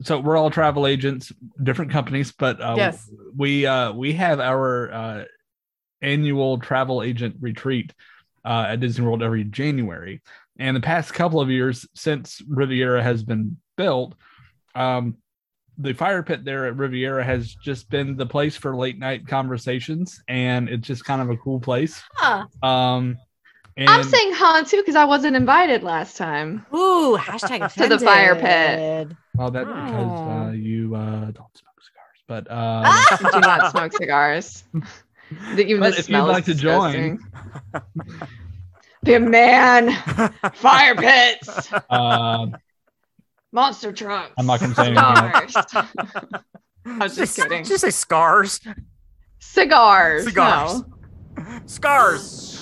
so we're all travel agents, different companies, but uh, Yes. we uh, we have our uh, annual travel agent retreat uh, at Disney World every January. And the past couple of years since Riviera has been built, um, the fire pit there at Riviera has just been the place for late night conversations, and it's just kind of a cool place. Huh. Um, and I'm saying Han too because I wasn't invited last time. Ooh, hashtag To the fire offended. well, that because Oh. uh, you uh, don't smoke cigars, but um, do not smoke cigars. The- Even But the if you'd like is to join- disgusting. Be a man. Fire pits. uh, Monster trucks. I'm not gonna say anything. Cigars. I was just kidding. Just say scars. Cigars. Cigars. No. Scars.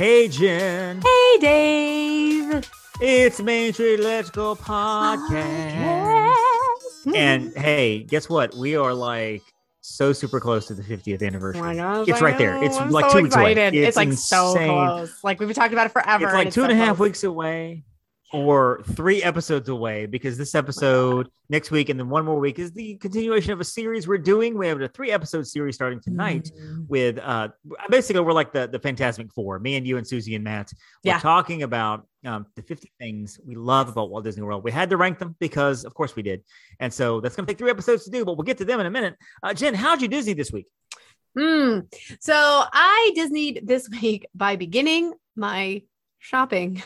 Hey, Jenn. Hey, Dave. It's Main Street Let's Go Podcast. And hey, guess what? We are like so super close to the 50th anniversary. I know, It's I right there. It's I'm like so two weeks away. It's, It's like so close. Like we've been talking about it forever. It's like and two and a half close. weeks away or three episodes away because this episode next week and then one more week is the continuation of a series we're doing. We have a three episode series starting tonight Mm. with uh basically we're like the the Fantasmic Four, me and you and Susie and Matt. We're Yeah. talking about um the 50 things we love about Walt Disney World. We had to rank them because of course we did. And so that's gonna take three episodes to do, but we'll get to them in a minute. Uh Jenn, how'd you Disney this week? Hmm. So I Disneyed this week by beginning my shopping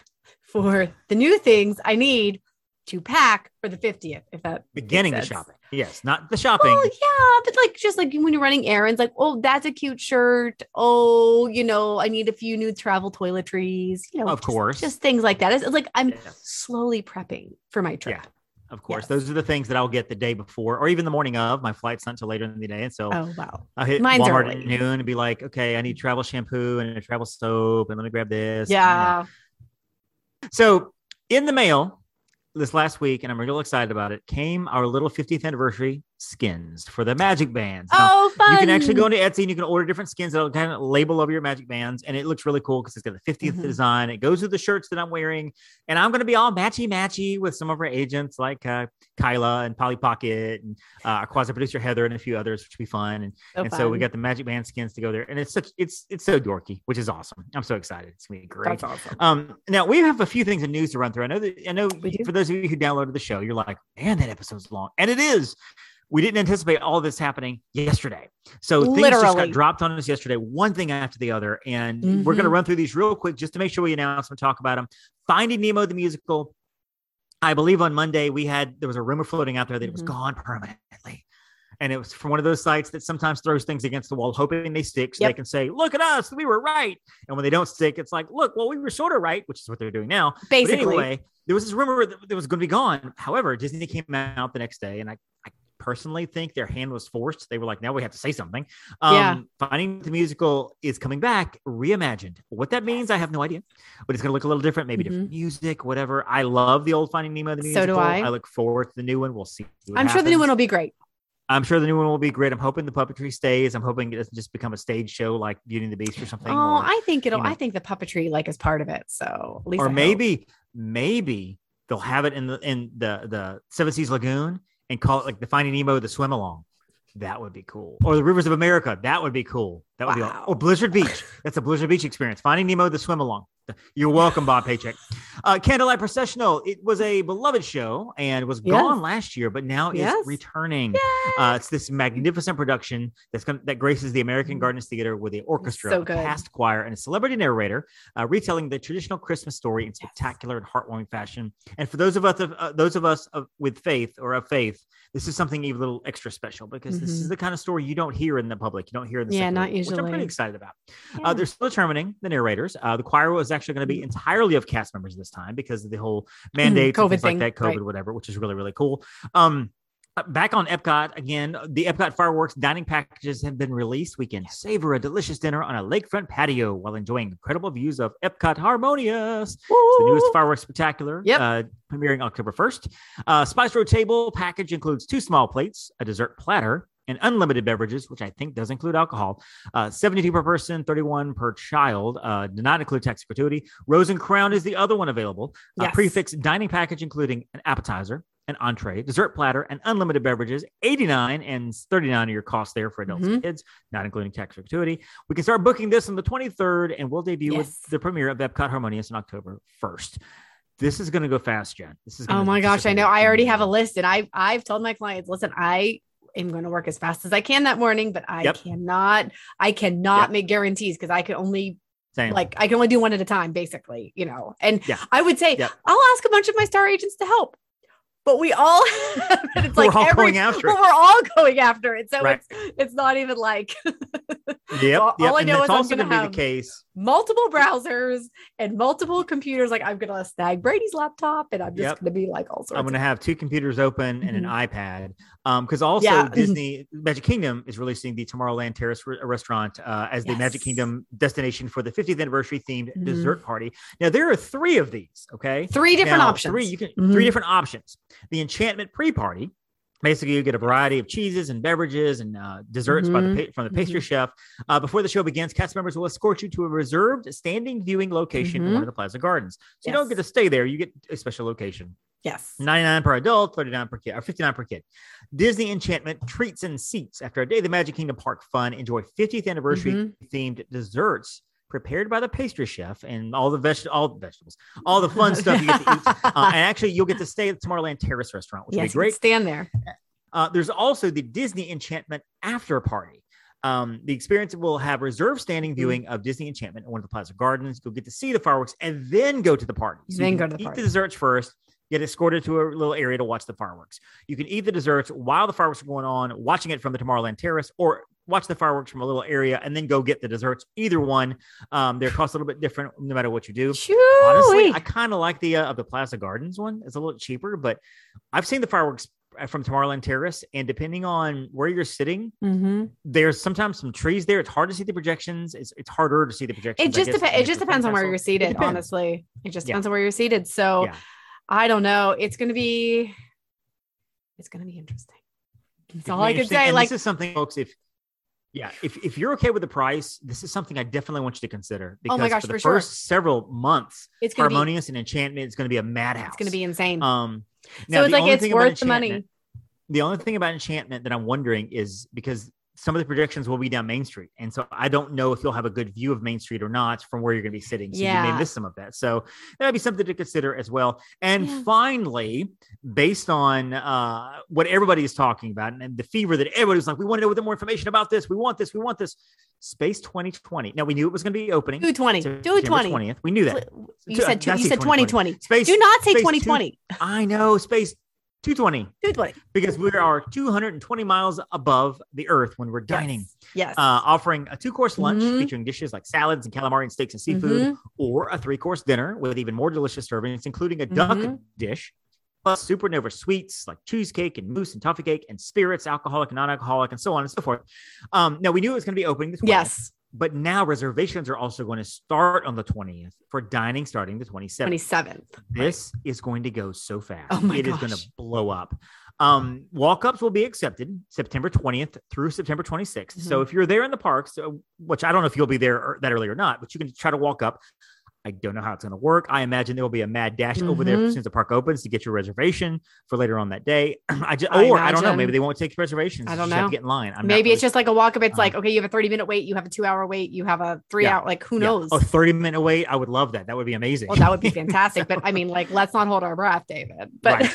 for the new things I need to pack for the 50th. If that Beginning the shopping. Yes, not the shopping. Well, yeah, but like just like when you're running errands, like, oh, that's a cute shirt. Oh, you know, I need a few new travel toiletries. You know, Of just- course. just things like that. It's, it's like I'm Yeah. slowly prepping for my trip. Yeah. Of course, Yes. those are the things that I'll get the day before, or even the morning of. My flight's not until later in the day, and so Oh wow. I'll hit Mine's Walmart early. at noon and be like, "Okay, I need travel shampoo and a travel soap, and let me grab this." and, Yeah. So in the mail this last week, and I'm real excited about it, came our little 50th anniversary skins for the Magic Bands. Now, Oh, fun. you can actually go into Etsy and you can order different skins that'll kind of label over your Magic Bands, and it looks really cool because it's got the 50th Mhm. design. It goes with the shirts that I'm wearing, and I'm going to be all matchy matchy with some of our agents like uh, Kyla and Polly Pocket and uh, our quasi producer Heather and a few others, which will be fun. And and so we got the Magic Band skins to go there, and it's such it's it's so dorky, which is awesome. I'm so excited. It's gonna be great. That's awesome. Um, now we have a few things in news to run through. I know that I know for those of you who downloaded the show, you're like, man, that episode's long, and it is. We didn't anticipate all this happening yesterday, so things just got dropped on us yesterday, one thing after the other, and we're going to run through these real quick just to make sure we announce and talk about them. Finding Nemo the musical. I believe on Monday we had there was a rumor floating out there that it was Mhm. gone permanently. And it was from one of those sites that sometimes throws things against the wall, hoping they stick so they can say, Look at us, we were right. And when they don't stick, it's like, Look, well, we were sort of right, which is what they're doing now. Basically. But anyway, there was this rumor that it was going to be gone. However, Disney came out the next day, and I, I personally think their hand was forced. They were like, now we have to say something. Um, Yeah. Finding the musical is coming back, reimagined. What that means, I have no idea, but it's going to look a little different, maybe different music, whatever. I love the old Finding Nemo the Mm-hmm. So do. I. I look forward to the new one. We'll see. I'm sure the new one will be great. I'm sure the new one will be great. I'm hoping the puppetry stays. I'm hoping it doesn't just become a stage show like Beauty and the Beast or something. Oh, or- I think it'll. you know. I think the puppetry like is part of it. So at least I or hope. maybe maybe they'll have it in the in the the Seven Seas Lagoon and call it like the Finding Nemo the swim along. That would be cool. Or the Rivers of America. That would be cool. That would Wow. be oh, Blizzard Beach. That's a Blizzard Beach experience. Finding Nemo the swim along. You're welcome, Bob Paycheck. Uh, Candlelight Processional. It was a beloved show and was Yes. gone last year, but now Yes. is returning. Uh, it's this magnificent production that's that graces the American Gardens Theater with the orchestra. So a cast choir, and a celebrity narrator, uh, retelling the traditional Christmas story in spectacular and heartwarming fashion. And for those of us, of, uh, those of us of, with faith or of faith, this is something even a little extra special because this is Mhm. the kind of story you don't hear in the public. You don't hear in the Yeah, secular not which I'm pretty excited about. Yeah. Uh, they're still determining the narrators. Uh, the choir was actually going to be entirely of cast members this time because of the whole mandate, and COVID things thing, like that, COVID, right. whatever, which is really really cool. Um, uh, back on Epcot again, the Epcot fireworks dining packages have been released. We can savor a delicious dinner on a lakefront patio while enjoying incredible views of Epcot Harmonious. It's the newest fireworks spectacular, Yep. uh, premiering October 1st. Uh, Spice Road Table package includes two small plates, a dessert platter, and unlimited beverages, which I think does include alcohol. Uh, 72 per person, 31 per child. Uh, do not include tax gratuity. Rose and Crown is the other one available. A Yes. prefix dining package, including an appetizer, an entree, dessert platter, and unlimited beverages. 89 and 39 are your costs there for adults and kids, not including tax gratuity. We can start booking this on the 23rd, and we'll debut with the premiere of Epcot Harmonious on October 1st. This is going to go fast, Jenn. This is. Oh my gosh, I know. I already have a list, and I I've told my clients, listen, I am going to work as fast as I can that morning, but I Yep. cannot, I cannot Yep. make guarantees because I can only Same. like I can only do one at a time, basically, you know. And Yeah. I would say. I'll ask a bunch of my star agents to help. But we all it's We're like all every, going after we're all going after it. So Right. it's it's not even like Yep. all- yep. all I know is I'm going to be have- the case. multiple browsers and multiple computers. Like I'm gonna snag Brady's laptop and I'm just Yep. gonna be like all sorts I'm going to have two computers open and an iPad. Um, because also Yeah. Disney Magic Kingdom is releasing the Tomorrowland Terrace re- restaurant uh, as the Magic Kingdom destination for the 50th anniversary themed Mhm. dessert party. Now there are three of these. Okay, three different Now, options. Three you can Mhm. three different options. The Enchantment pre-party. Basically, you get a variety of cheeses and beverages and uh, desserts by the pa- from the pastry chef. Uh, before the show begins, cast members will escort you to a reserved standing viewing location in Mhm. one of the Plaza Gardens. So you don't get to stay there; you get a special location. yes. 99 per adult, 39 per kid, or 59 per kid. Disney Enchantment treats and seats. After a day of the Magic Kingdom Park fun, enjoy 50th anniversary Mhm. themed desserts prepared by the pastry chef and all the veg- all the vegetables, all the fun stuff you get to eat. Uh, and actually, you'll get to stay at the Tomorrowland Terrace restaurant, which yes, will you be can great. Stand there. Uh, there's also the Disney Enchantment after party. Um, the experience will have reserved standing Mm. viewing of Disney Enchantment in one of the Plaza Gardens. You'll get to see the fireworks and then go to the party. So Then go to the eat party. the desserts first. Get escorted to a little area to watch the fireworks. You can eat the desserts while the fireworks are going on, watching it from the Tomorrowland Terrace, or watch the fireworks from a little area and then go get the desserts. Either one, um, their cost a little bit different no matter what you do. Honestly, I kind of like the uh, of the Plaza Gardens one. It's a little cheaper, but I've seen the fireworks uh, from Tomorrowland Terrace, and depending on where you're sitting, Mhm. there's sometimes some trees there. It's hard to see the projections. It's it's harder to see the projections. It just depends. It just depends on where you're seated. depends. Honestly, it just Yeah. depends on where you're seated. So Yeah. I don't know. It's gonna be. It's gonna be interesting. That's all I can say. and Like this is something, folks. If yeah, if if you're okay with the price, this is something I definitely want you to consider because Oh my gosh, for the for sure. first several months, it's gonna be. Harmonious and Enchantment is going to be a madhouse. It's gonna be insane. Um, so it's like it's worth the money. The only thing about enchantment that I'm wondering is because some of the projections will be down Main Street, and so I don't know if you'll have a good view of Main Street or not from where you're going to be sitting. So you may miss some of that. So that'd be something to consider as well. And Yeah. finally, based on uh, what everybody is talking about and, the fever that everybody's like, we want to know with more information about this. We want this. We want this. Space 2020. Now we knew it was going to be opening. 220. September 220. 20th. We knew that. You said two, you said 2020. Space. Do not say Space two- 2020. I know. Space 220 220. because we are 220 miles above the earth when we're dining, Yes. yes. uh, offering a two course lunch Mhm. featuring dishes like salads and calamari and steaks and seafood, Mhm. or a three course dinner with even more delicious servings, including a duck Mhm. dish, plus supernova sweets like cheesecake and mousse and toffee cake and spirits, alcoholic and non alcoholic, and so on and so forth. Um, now, we knew it was going to be opening this week. Yes. But now reservations are also going to start on the 20th for dining starting the 27th. 27th. This is going to go so fast. Oh my gosh! It is going to blow up. Um, walk-ups will be accepted September 20th through September 26th. So Mhm. if you're there in the parks, which I don't know if you'll be there or, that early or not, but you can try to walk up. I don't know how it's going to work. I imagine there will be a mad dash over there as soon as the park opens to get your reservation for later on that day. I just, I or I don't know. Maybe they won't take reservations. I don't just have to know. get in line. I'm Maybe it's really- just like a walk up. It's Um, like, okay, you have a 30 minute wait, you have a two hour wait, you have a three Yeah. hour, like who Yeah. knows? A 30 minute wait. I would love that. That would be amazing. Well, that would be fantastic. But I mean, like, let's not hold our breath, David. But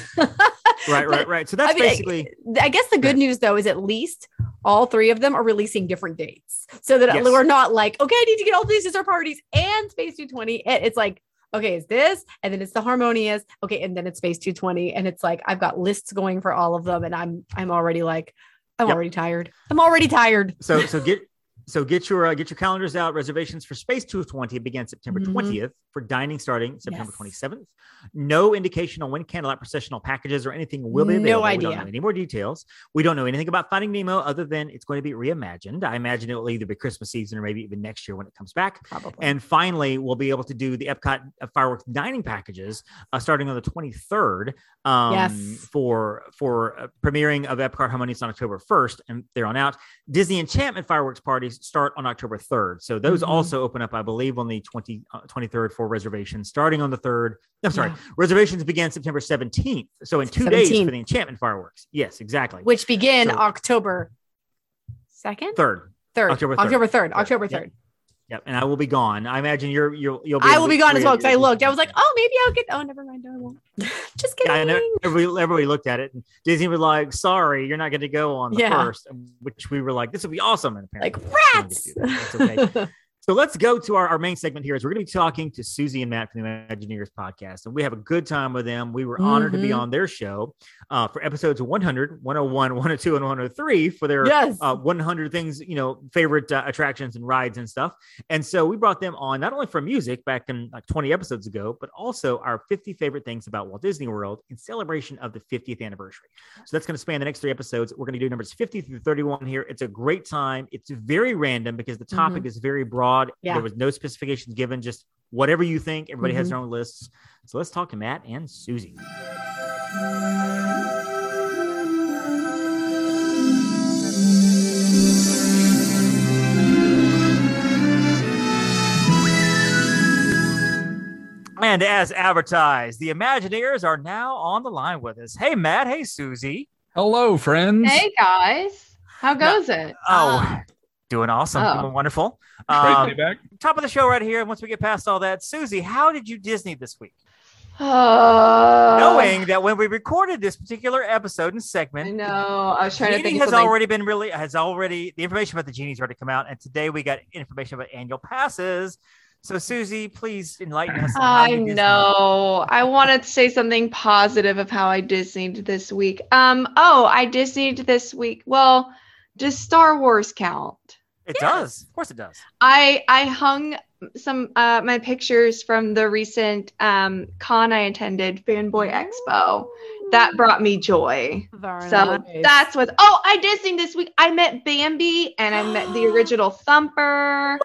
right, right, right. So that's I mean, basically I guess the good ahead. news though is at least all three of them are releasing different dates, so that Yes. we're not like, okay, I need to get all these dessert parties and Space 220. It- It's like, okay, it's this, and then it's the Harmonious, okay, and then it's Space 220, and it's like I've got lists going for all of them, and I'm I'm already like, I'm Yep. already tired. I'm already tired. so so get So get your uh, get your calendars out. Reservations for Space 220 begin September Mhm. 20th for dining starting September Yes. 27th. No indication on when Candlelight processional packages or anything will be No available. We idea. don't know any more details. We don't know anything about Finding Nemo other than it's going to be reimagined. I imagine it will either be Christmas season or maybe even next year when it comes back. Probably. And finally, we'll be able to do the Epcot uh, fireworks dining packages uh, starting on the 23rd um, Yes. for for uh, premiering of Epcot Harmonious on October 1st and there on out. Disney Enchantment fireworks parties start on October 3rd. So those Mhm. also open up, I believe, on the 20, uh, 23rd for reservations starting on the 3rd. I'm sorry, Yeah. reservations began September 17th. So in two days for the Enchantment fireworks. Yes, exactly. Which begin So- October second, Third. third, October 3rd. October third, October Yep. third. Yep. And I will be gone. I imagine you're you'll you'll be I will be gone as well because I looked. I was like, oh, maybe I'll get. Oh, never mind. I won't. Just kidding. Yeah, I know. Everybody, everybody looked at it, and Disney was like, "Sorry, you're not going to go on the Yeah. first, which we were like, "This will be awesome." And apparently, Like rats. That's okay. So let's go to our, our main segment here. Is we're going to be talking to Susie and Matt from the ImagineEars podcast, and we have a good time with them. We were honored to be Mhm. on their show uh, for episodes 100, 101, 102, and 103 for their yes. uh, 100 things, you know, favorite uh, attractions and rides and stuff. And so we brought them on not only for music back in like 20 episodes ago, but also our 50 favorite things about Walt Disney World in celebration of the 50th anniversary. So that's going to span the next three episodes. We're going to do numbers 50 through 31 here. It's a great time. It's very random because the topic is very broad. Yeah. There was no specifications given, just whatever you think. Everybody has Mhm. their own lists. So let's talk to Matt and Susie. And as advertised, the ImagineEars are now on the line with us. Hey, Matt. Hey, Susie. Hello, friends. Hey guys, how goes it? Oh, Ah. Doing awesome. Oh. Doing wonderful. Um, to back. top of the show right here. And once we get past all that, Susie, how did you Disney this week? Uh, Knowing that when we recorded this particular episode and I segment, know. I was trying to Genie think. of has something. already been really has already the information about the genie's already come out, and today we got information about annual passes. So, Susie, please enlighten us. I know. I wanted to say something positive of how I Disneyed this week. Um. Oh, I Disneyed this week. Well, does Star Wars count? It does. Of course, it does. I I hung some uh my pictures from the recent um con I attended, Fanboy Expo. That brought me joy. Very So nice. that's what. Oh, I Disneyed this week. I met Bambi and I met the original Thumper.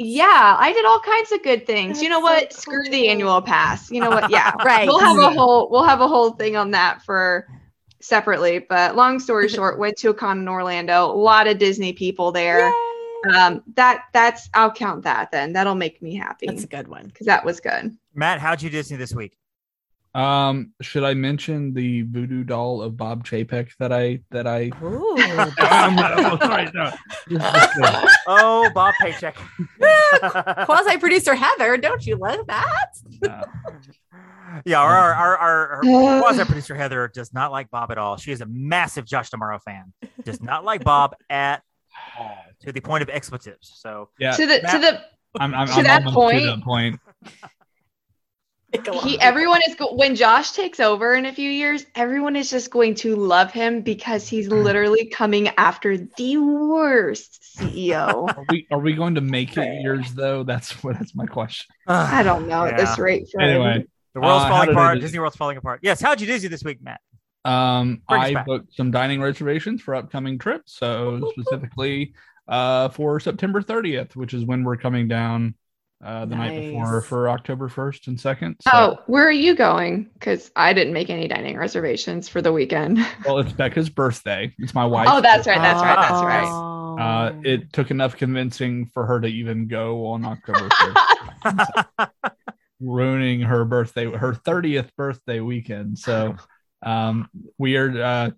Yeah, I did all kinds of good things. you know That's what? so Screw the annual pass. You know what? Yeah, Right. We'll have a whole we'll have a whole thing on that for separately. But long story short, went to a con in Orlando. A lot of Disney people there. Um, that that's I'll count that then. That'll make me happy That's a good one. because that was good. Matt, how'd you Disney this week? Um, should I mention the voodoo doll of Bob Chapek that I that I? Ooh. I'm not- oh, sorry, no. Oh, Bob Paycheck. Quasi producer Heather, don't you love that? Uh, yeah, our our our, our, our quasi producer Heather does not like Bob at all. She is a massive Josh D'Amaro fan. Does not like Bob at all, to the point of expletives. So yeah, to the to the I'm, I'm, to I'm that point- To that point. He everyone is go- when Josh takes over in a few years, everyone is just going to love him because he's literally coming after the worst CEO. Are we are we going to make it years though? That's what that's my question. I don't know at this rate. Fred. Anyway, The world's Uh, falling apart. Disney World's falling apart. Yes. How'd you Disney this week, Matt? Um, Bring I booked some dining reservations for upcoming trips. So specifically, uh, for September 30th, which is when we're coming down, uh, the night before for October 1st and 2nd. So, Oh, where are you going? Because I didn't make any dining reservations for the weekend. well, it's Becca's birthday. It's my wife. oh, that's right. That's right. That's Oh. right. Uh, it took enough convincing for her to even go on October 1st, ruining her birthday, her 30th birthday weekend. So, um, we are, uh,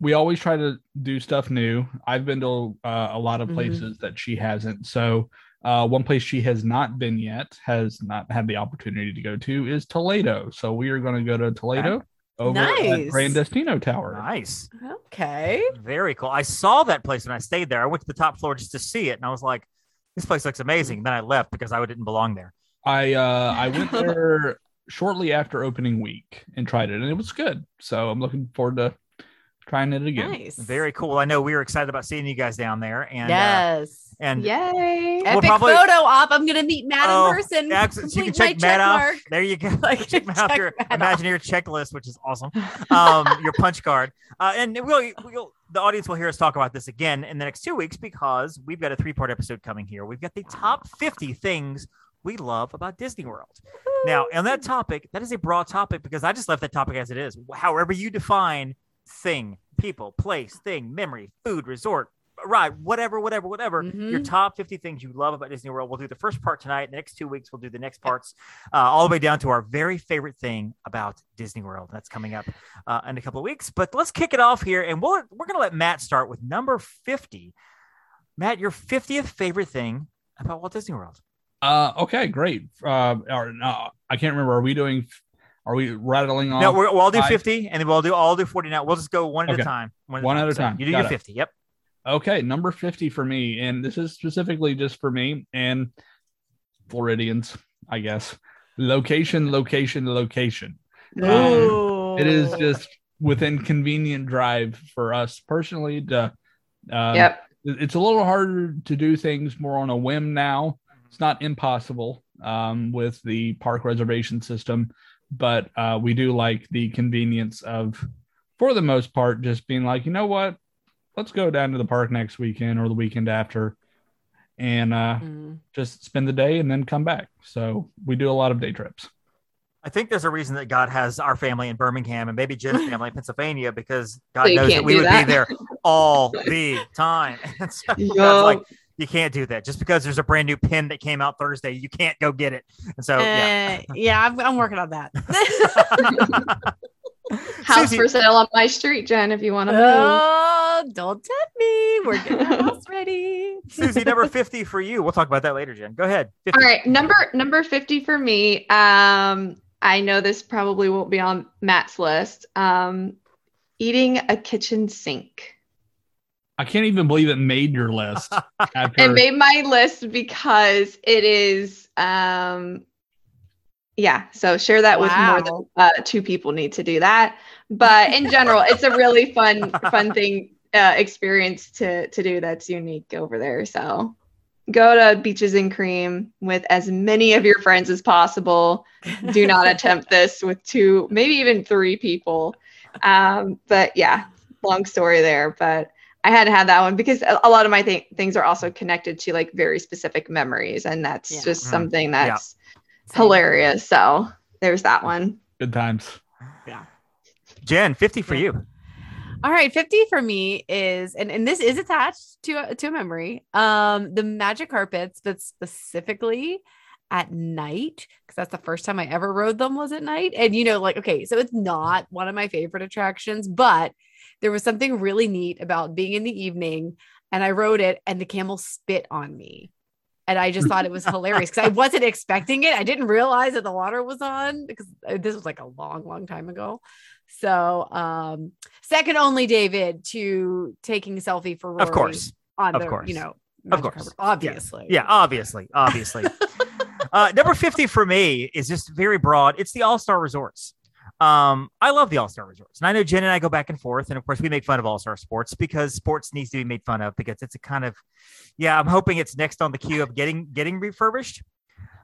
we always try to do stuff new. I've been to uh, a lot of Mhm. places that she hasn't. So, uh, one place she has not been yet, has not had the opportunity to go to, is Toledo. So, we are going to go to Toledo over at Nice. Gran Destino Tower. nice. Okay. Very cool. I saw that place when I stayed there. I went to the top floor just to see it, and I was like, "This place looks amazing." Then I left because I didn't belong there. I uh I went there shortly after opening week and tried it and it was good. So I'm looking forward to trying it again. Nice. Very cool. I know we were excited about seeing you guys down there, and uh, yes. And Yay. Epic probably- photo op. I'm gonna meet Matt Oh, in person. yeah, so you can complete my check Matt off. mark. There you go. Like, check Matt off your Matt off. ImagineEar checklist, which is awesome. Um, your punch card, uh, and we'll, we'll the audience will hear us talk about this again in the next two weeks because we've got a three part episode coming here. We've got the top 50 things we love about Disney World. Now, on that topic, that is a broad topic because I just left that topic as it is. However, you define thing, people, place, thing, memory, food, resort, ride, whatever, whatever, whatever. Your Mhm. top 50 things you love about Disney World. We'll do the first part tonight. The next two weeks, we'll do the next parts, uh, all the way down to our very favorite thing about Disney World. That's coming up uh, in a couple of weeks. But let's kick it off here, and we'll, we're going to let Matt start with number 50. Matt, your 50th favorite thing about Walt Disney World. Uh, okay, great. Uh, or, no, I can't remember. Are we doing? Are we rattling off? No, we're, we'll all do five? 50, and then we'll do all do 40 now. We'll just go one at a time. One at a So time. You do Got your it. 50. Yep. Okay, number 50 for me. And this is specifically just for me and Floridians, I guess. Location, location, location. Ooh. It is just within convenient drive for us personally to um, Yep. it's a little harder to do things more on a whim now. It's not impossible um, with the park reservation system, but uh, we do like the convenience of, for the most part, just being like, you know what, let's go down to the park next weekend or the weekend after, and uh, Mm. just spend the day and then come back. So we do a lot of day trips. I think there's a reason that God has our family in Birmingham and maybe Jim's family in Pennsylvania because God So knows that we would that. be there all the time. And so God's like, you can't do that just because there's a brand new pin that came out Thursday. You can't go get it. And so, yeah. Uh, yeah, I'm, I'm working on that. House Susie- for sale on my street, Jenn, if you want to move. oh, don't tempt me. We're getting our house ready. Susie, number 50 for you. We'll talk about that later, Jenn. Go ahead. 50. All right, number number 50 for me. Um, I know this probably won't be on Matt's list. Um, eating a kitchen sink. I can't even believe it made your list. After It made my list because it is um yeah, so share that with more than uh, two people need to do that. But in general, it's a really fun fun thing uh, experience to to do that's unique over there. So go to Beaches and Cream with as many of your friends as possible. Do not attempt this with two, maybe even three people. Um, but yeah, long story there. But I had to have that one because a, lot of my th- things are also connected to like very specific memories, and that's Yeah. just Mhm. something that's Same. Hilarious. So there's that one. good times. Yeah. Jenn, 50 for you. All right, 50 for me is and, and this is attached to a, to a memory. Um the magic carpets, but specifically at night because that's the first time I ever rode them was at night. And you know like okay, so it's not one of my favorite attractions, but there was something really neat about being in the evening and I rode it and the camel spit on me. And I just thought it was hilarious because I wasn't expecting it. I didn't realize that the water was on because uh, this was like a long, long time ago. So, um, second only David to taking a selfie for Rory Of course. on Of the, course. you know, Of course. carpet, obviously. Yeah, obviously. Obviously. uh, number 50 for me is just very broad. It's the All Star Resorts. Um, I love the All Star Resorts, and I know Jenn and I go back and forth, and of course we make fun of All Star Sports because sports needs to be made fun of because it's a kind of, yeah. I'm hoping it's next on the queue of getting getting refurbished,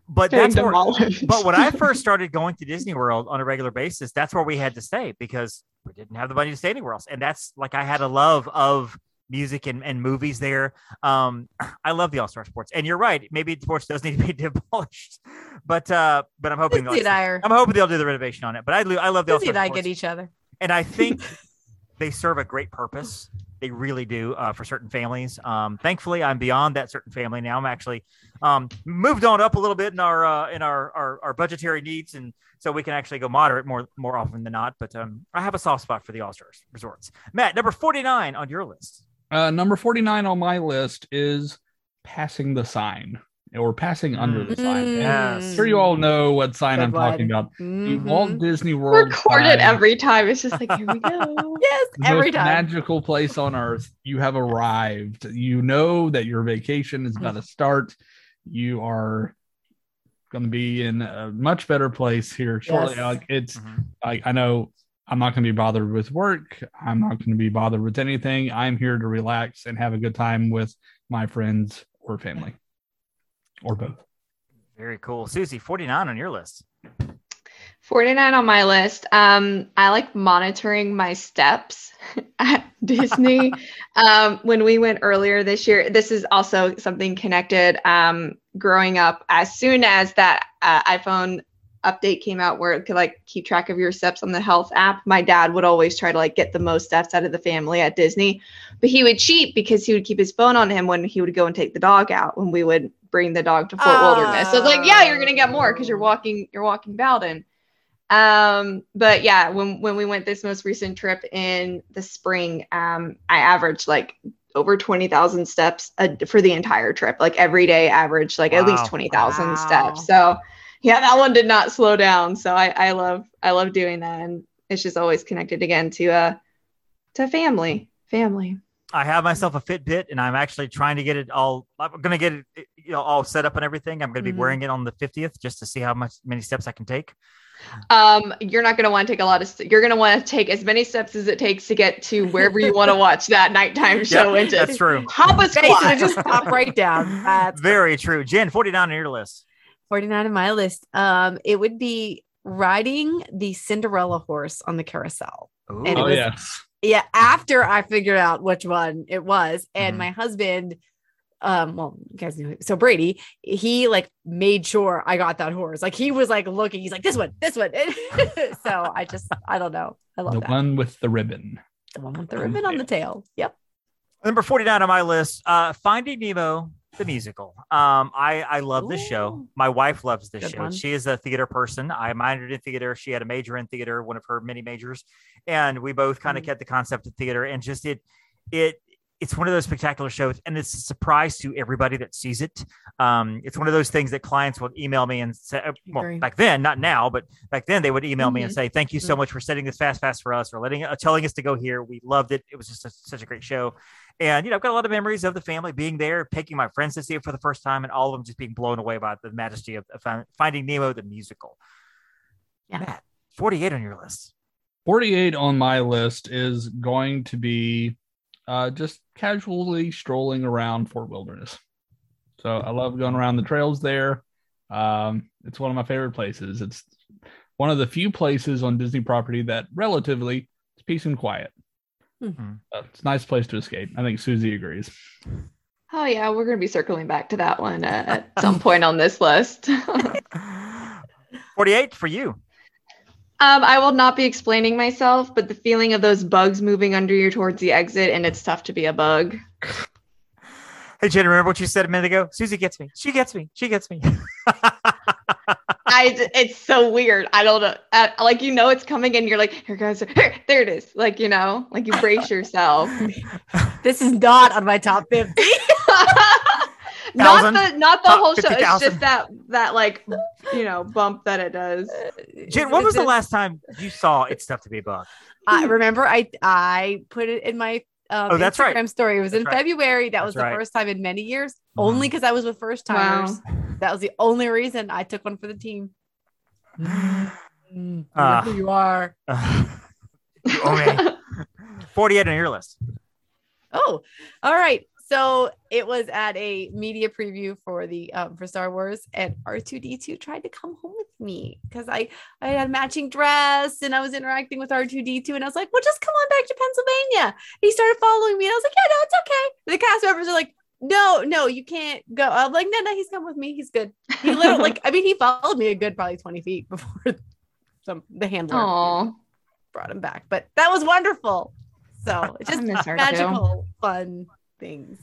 but that's where, but when I first started going to Disney World on a regular basis, that's where we had to stay because we didn't have the money to stay anywhere else. And that's like I had a love of music and, and movies there. Um, I love the All Star Sports, and you're right. Maybe sports does need to be demolished, but uh, but I'm hoping Disney and I are I'm hoping they'll do the renovation on it. But I I love the All Star and I get each other. and I think they serve a great purpose. They really do uh, for certain families. Um, thankfully, I'm beyond that certain family now. I'm actually um, moved on up a little bit in our uh, in our, our our budgetary needs, and so we can actually go moderate more more often than not. But um, I have a soft spot for the All Stars resorts. Matt, number 49 on your list. Uh, number 49 on my list is passing the sign or passing under the sign. Mm. And Yes. I'm sure you all know what sign Good I'm talking about. The Mhm. Walt Disney World. Record it every time. It's just like here we go. Yes, the every most time. magical place on earth. You have arrived. You know that your vacation is about to start. You are going to be in a much better place here shortly. Yes. Like it's Mhm. like I know I'm not going to be bothered with work. I'm not going to be bothered with anything. I'm here to relax and have a good time with my friends or family or both. Very cool. Susie, 49 on your list. 49 on my list. Um, I like monitoring my steps at Disney. um, when we went earlier this year, this is also something connected. Um, growing up, as soon as that uh, iPhone update came out where it could like keep track of your steps on the health app, my dad would always try to like get the most steps out of the family at Disney. But he would cheat because he would keep his phone on him when he would go and take the dog out when we would bring the dog to Fort Wilderness. So it's like, yeah, you're gonna get more because you're walking, you're walking Bowden. Um, but yeah, when when we went this most recent trip in the spring, um, I averaged like over 20,000 steps a, for the entire trip. Like every day averaged like at least Wow. 20,000 Wow. steps. So yeah, that one did not slow down. So I, I love, I love doing that. And it's just always connected again to, uh, to family, family. I have myself a Fitbit, and I'm actually trying to get it all. I'm gonna get it, you know, all set up and everything. I'm gonna be Mhm. wearing it on the 50th just to see how much many steps I can take. Um, you're not going to want to take a lot of, st- you're going to want to take as many steps as it takes to get to wherever you want to watch that nighttime show Yep, into. that's true. Hop a Basically, squat. just pop right down. That's Very true. Jenn, 49 on your list. 49 on my list. Um, it would be riding the Cinderella horse on the carousel. Ooh. And it Oh, was- yes. Yeah, after I figured out which one it was, and Mhm. my husband, um, well, you guys knew so Brady, he like made sure I got that horse. Like he was like looking, he's like this one, this one. so I just, I don't know, I love The that. one with the ribbon. the one with the ribbon on the tail. Yep. Number 49 on my list, uh, Finding Nemo, the musical. Um, I, I love this show. My wife loves this Good show. one. She is a theater person. I minored in theater. She had a major in theater, one of her many majors. And we both kind of Mm. kept the concept of theater and just it, it, it's one of those spectacular shows and it's a surprise to everybody that sees it. Um, it's one of those things that clients will email me and say, uh, well, back then, not now, but back then they would email me and Mhm. say, thank you so much for setting this fast, fast for us or letting, uh, telling us to go here. We loved it. It was just a, such a great show. And, you know, I've got a lot of memories of the family being there, taking my friends to see it for the first time, and all of them just being blown away by the majesty of, of Finding Nemo, the musical. Yeah. Matt, 48 on your list. 48 on my list is going to be uh, just casually strolling around Fort Wilderness. So I love going around the trails there. Um, it's one of my favorite places. It's one of the few places on Disney property that relatively is peace and quiet. Mhm. Uh, it's a nice place to escape. I think Susie agrees. Oh yeah, we're gonna be circling back to that one uh, at some point on this list. um, 48 for you. I will not be explaining myself, but the feeling of those bugs moving under you towards the exit, and it's tough to be a bug. Hey, Jenn, remember what you said a minute ago? Susie gets me. She gets me. She gets me. I, it's so weird. I don't know. Uh, like you know, it's coming, and you're like, here goes, here, there it is. Like you know, like you brace yourself. This is not on my top 50. not the not the whole show. It's just that that like you know bump that it does. Jenn, when was the last time you saw It's Tough to Be a Bug? I remember I I put it in my um, Oh, that's right. Instagram story. It was in right. February. That That's was the right. first time in many years. Mhm. Only because I was with first timers. Wow. That was the only reason I took one for the team. Mm, you Ah. who you are. you owe me. 48 on your list. Oh, all right. So it was at a media preview for the um, for Star Wars, and R two D two tried to come home with me because I I had a matching dress and I was interacting with R two D two, and I was like, "Well, just come on back to Pennsylvania." He started following me, and I was like, "Yeah, no, it's okay." The cast members are like, "No, no, you can't go." I'm like, "No, no, he's come with me. He's good." He literally like, I mean, he followed me a good probably twenty feet before some the handler Aw, brought him back, but that was wonderful. So it's just miss her too. magical, fun things.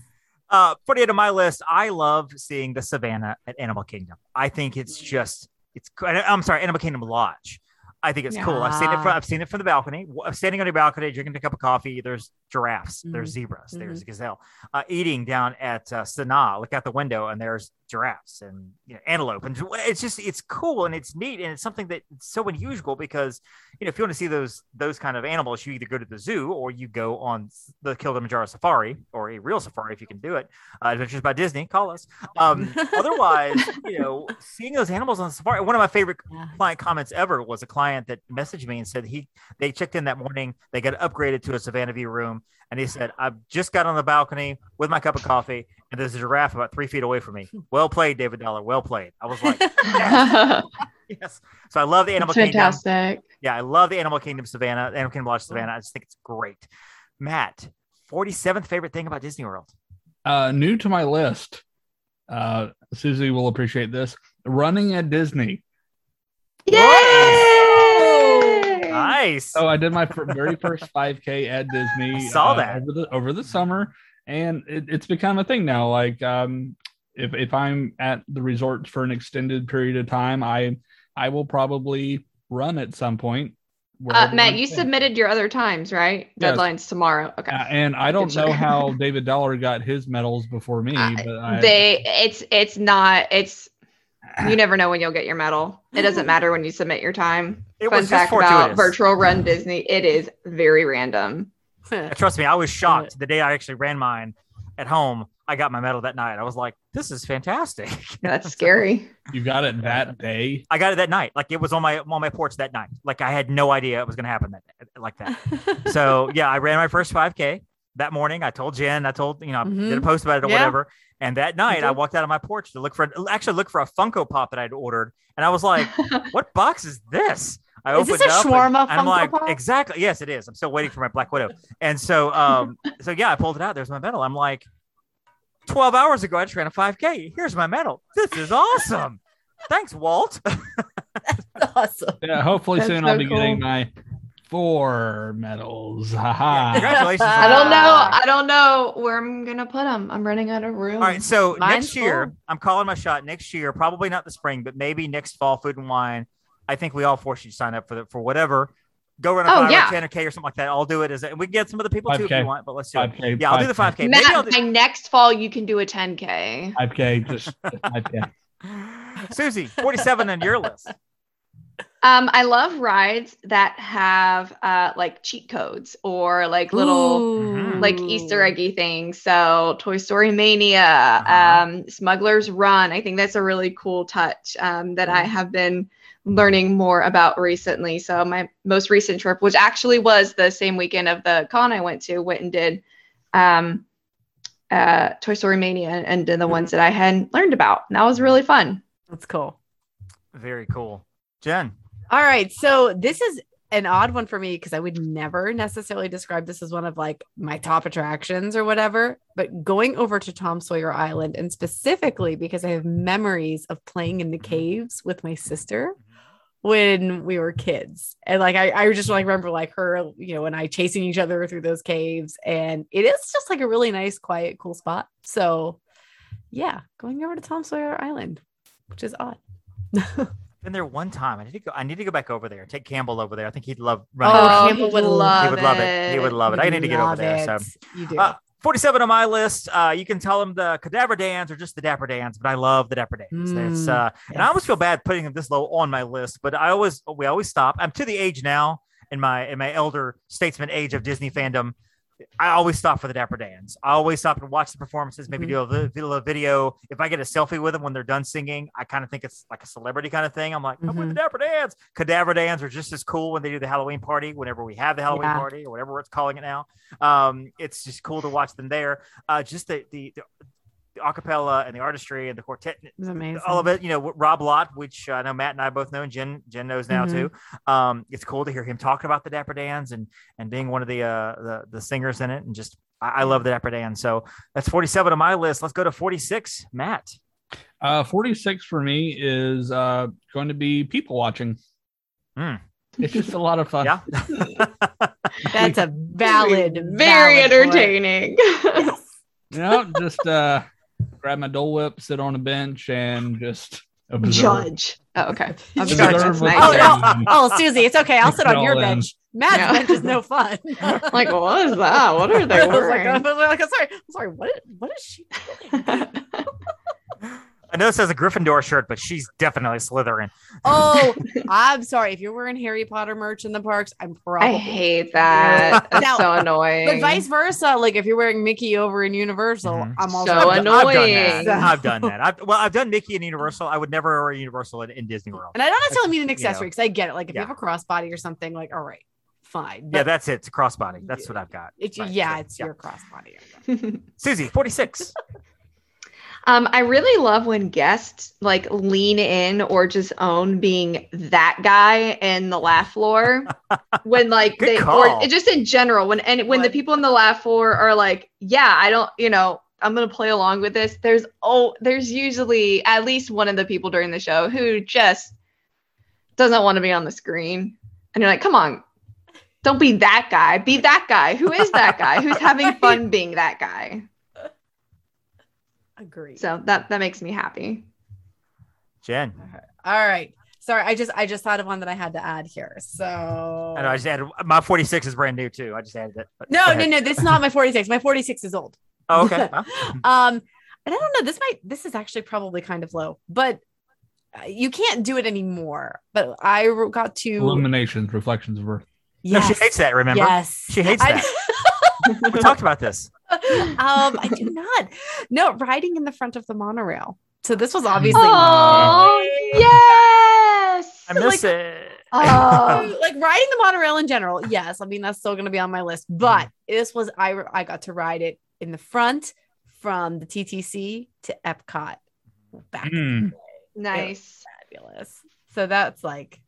Uh, 48 on my list. I love seeing the savannah at Animal Kingdom. I think it's just, it's, I'm sorry, Animal Kingdom Lodge. I think it's cool. I've seen it from, I've seen it from the balcony. I'm standing on your balcony, drinking a cup of coffee. There's giraffes, there's Mhm. zebras, there's a gazelle. Uh, eating down at uh, Sanaa, look out the window, and there's giraffes and you know, antelope, and it's just it's cool and it's neat and it's something that's so unusual because you know if you want to see those those kind of animals, you either go to the zoo or you go on the Kilimanjaro Safari or a real safari if you can do it. Uh, Adventures by Disney, call us. Um, otherwise, you know, seeing those animals on the safari. One of my favorite Yeah. client comments ever was a client client that messaged me and said he they checked in that morning. They got upgraded to a Savannah View room, and he said, "I just got on the balcony with my cup of coffee, and there's a giraffe about three feet away from me. Well played, David Dollar. Well played." I was like, That's "Yes." So I love the Animal Kingdom. fantastic. Yeah, I love the Animal Kingdom Savannah, Animal Kingdom Lodge Savannah. I just think it's great. Matt, 47th favorite thing about Disney World. Uh, new to my list. Uh, Susie will appreciate this. Running at Disney. Yay! Nice. So I did my very first 5K at Disney. I saw uh, that. over the over the summer, and it, it's become a thing now. Like, um, if if I'm at the resort for an extended period of time, I I will probably run at some point. Uh, Matt, you staying. submitted your other times, right? Yes. Deadline's tomorrow. Okay. Uh, and I don't know how David Dollar got his medals before me, Uh, but I, they it's it's not it's you never know when you'll get your medal. It doesn't matter when you submit your time. It Fun was just fact about virtual run Disney, it is very random. Trust me, I was shocked the day I actually ran mine at home. I got my medal that night. I was like, "This is fantastic." That's scary. you got it that day. I got it that night. Like it was on my on my porch that night. Like I had no idea it was going to happen that like that. so yeah, I ran my first 5K that morning. I told Jenn, I told you know, I did a Mhm. post about it or Yeah. whatever. And that night, I walked out on my porch to look for actually look for a Funko Pop that I'd ordered, and I was like, "What box is this?" I Is this opened a up and- shawarma and I'm like, Pop? "Exactly, yes, it is." I'm still waiting for my Black Widow, and so um, so yeah, I pulled it out. There's my medal. I'm like, 12 hours ago, I just ran a 5K. Here's my medal. This is awesome. Thanks, Walt. That's awesome. Yeah, hopefully That's soon I'll be cool. getting my four medals. Haha. Congratulations. I don't know. I don't know where I'm gonna put them. I'm running out of room. All right, so Mine's next year, full. I'm calling my shot. Next year, probably not the spring, but maybe next fall, food and wine. I think we all force you to sign up for the, for whatever. Go run a Oh, five yeah. or ten or K or something like that. I'll do it as a, and we can get some of the people too if 5K. you want, but let's do it. 5K, Yeah, I'll do the 5K. Maybe I'll Matt, do, by next fall you can do a 10k. 5K, just 5K. Susie, 47 on your list. Um, I love rides that have uh like cheat codes or like little Mhm. like Easter eggy things. So Toy Story Mania, Uh-huh. um, Smuggler's Run. I think that's a really cool touch um, that I have been learning more about recently. So my most recent trip, which actually was the same weekend of the con I went to, went and did um, uh, Toy Story Mania and did the ones that I hadn't learned about. And that was really fun. That's cool. Very cool. Jenn. All right. So this is an odd one for me because I would never necessarily describe this as one of like my top attractions or whatever. But going over to Tom Sawyer Island and specifically because I have memories of playing in the mm-hmm. caves with my sister mm-hmm. when we were kids. And like I, I just like remember like her, you know, and I chasing each other through those caves. And it is just like a really nice, quiet, cool spot. So yeah, going over to Tom Sawyer Island, which is odd. Been there one time. I need to go. I need to go back over there. Take Campbell over there. I think he'd love Oh, running. around. Campbell would would love he would love it. He would love it. I need to get over Love there. So you do. Uh, 47 on my list. Uh, you can tell them the Cadaver Dans or just the Dapper Dans, but I love the Dapper Dans. It's, Mm, uh, and I always feel bad putting them this low on my list, but I always we always stop. I'm to the age now in my in my elder statesman age of Disney fandom. I always stop for the Dapper Dans. I always stop and watch the performances, maybe Mhm. do a a video. If I get a selfie with them when they're done singing, I kind of think it's like a celebrity kind of thing. I'm like, I'm with the Mhm. Dapper Dans. Cadaver Dans are just as cool when they do the Halloween party, whenever we have the Halloween Yeah. party or whatever it's calling it now. Um, it's just cool to watch them there. Uh, just the, the the acapella and the artistry and the quartet, It was amazing. all of it. You know, Rob Lott, which I know Matt and I both know, and Jenn Jenn knows now Mhm. too. Um, it's cool to hear him talking about the Dapper Dans and and being one of the uh the, the singers in it, and just I, I love the Dapper Dan. So that's 47 on my list. Let's go to 46. Matt. Uh, 46 for me is uh, going to be people watching. Hmm. It's just a lot of fun. Yeah. That's a valid, very valid point. entertaining. You know, just uh, grab my Dole Whip, sit on a bench, and just observe. Judge. Oh, okay. I'm sorry. Nice. Oh, no. Oh, oh, Susie, it's okay. I'll sit on your bench. Matt's Yeah. bench is no fun. Like, what is that? What are they I was like, wearing? I was like, I'm sorry, I'm sorry. What? What is she doing? I know this has a Gryffindor shirt, but she's definitely Slytherin. Oh, I'm sorry. If you're wearing Harry Potter merch in the parks, I'm probably. I hate that. That's Now, so annoying. But vice versa, like if you're wearing Mickey over in Universal, Mhm. I'm also So I've done- I've done that. I've done that. I've, well, I've done Mickey in Universal. I would never wear Universal in, in Disney World. And I don't necessarily mean an you know. accessory because I get it. Like if Yeah. you have a crossbody or something, like all right, fine. Yeah, that's it. It's a crossbody. That's what I've got. it's Right, yeah, so, it's yeah. your crossbody. Susie, 46. Um, I really love when guests like lean in or just own being that guy in the laugh floor. when like Good they call. or just in general, when and when the people in the laugh floor are like, Yeah, I don't, you know, I'm gonna play along with this. There's oh, there's usually at least one of the people during the show who just doesn't want to be on the screen. And you're like, come on, don't be that guy. Be that guy. Who is that guy? Who's having fun being that guy? Agree. So that that makes me happy. Jenn. all right. Sorry, I just I just thought of one that I had to add here. So I know I just added my 46 is brand new too. I just added it. no, no, no. This is not my 46. My 46 is old. Oh, okay. Um, and I don't know. This might. This is actually probably kind of low, but uh, you can't do it anymore. But I got to. Illuminations, reflections of Earth. No, she hates that, remember? Yes, She hates that. We talked about this. um, I do not. No, riding in the front of the monorail. So this was obviously Oh yes. I miss it. Oh. like riding the monorail in general. Yes, I mean that's still going to be on my list. But this was I I got to ride it in the front from the TTC to Epcot. Back Mm. nice. fabulous. So that's like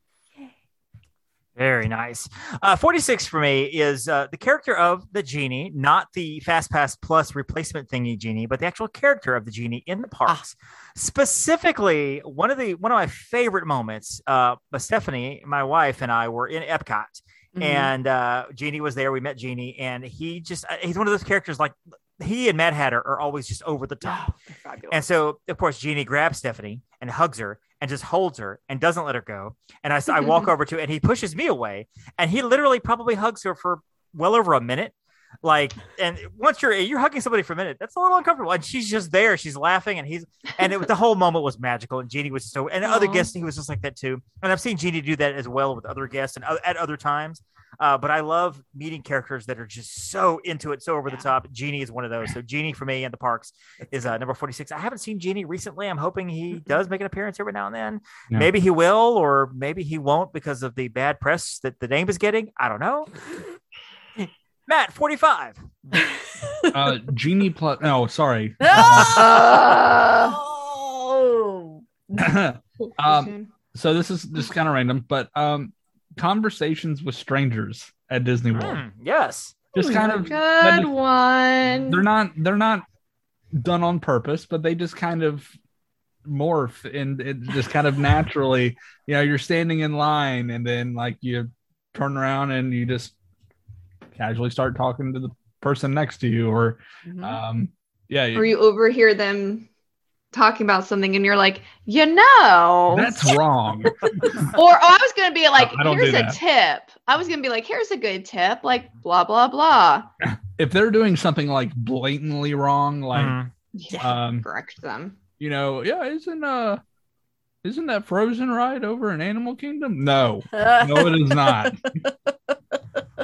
Very nice. Uh, 46 for me is uh, the character of the genie, not the Fast Pass Plus replacement thingy genie, but the actual character of the genie in the parks. Specifically, one of the one of my favorite moments. Uh, Stephanie, my wife, and I were in Epcot, mhm. and uh, Genie was there. We met Genie, and he just uh, he's one of those characters like he and Mad Hatter are always just over the top. Oh. And so, of course, Genie grabs Stephanie and hugs her and just holds her and doesn't let her go. And I walk over to it and he pushes me away and he literally probably hugs her for well over a minute. Like, and once you're you're hugging somebody for a minute, that's a little uncomfortable. And she's just there, she's laughing, and he's and it, the whole moment was magical. And Genie was so, and other Aw. guests he was just like that too. And I've seen Genie do that as well with other guests and at other times. Uh, but I love meeting characters that are just so into it, so over the top. Genie is one of those. So Genie for me and the parks is uh, number 46. I haven't seen Genie recently. I'm hoping he does make an appearance every now and then. Yeah. Maybe he will, or maybe he won't because of the bad press that the name is getting. I don't know. Matt, 45. Uh, Genie plus. No, sorry. Um, so this is just kind of random, but um, conversations with strangers at Disney World. Hmm, yes. Just kind of good one. they're not they're not done on purpose, but they just kind of morph and it just kind of naturally, you know, you're standing in line and then like you turn around and you just casually start talking to the person next to you or Mhm. um yeah, or you overhear them talking about something and you're like, you know. that's wrong. or oh, I was gonna be like, I don't here's a that. tip. I was gonna be like, here's a good tip, like blah blah blah. if they're doing something like blatantly wrong, like Mhm. Yeah, um correct them. you know, yeah, isn't uh isn't that Frozen ride over in Animal Kingdom? No, no, it is not.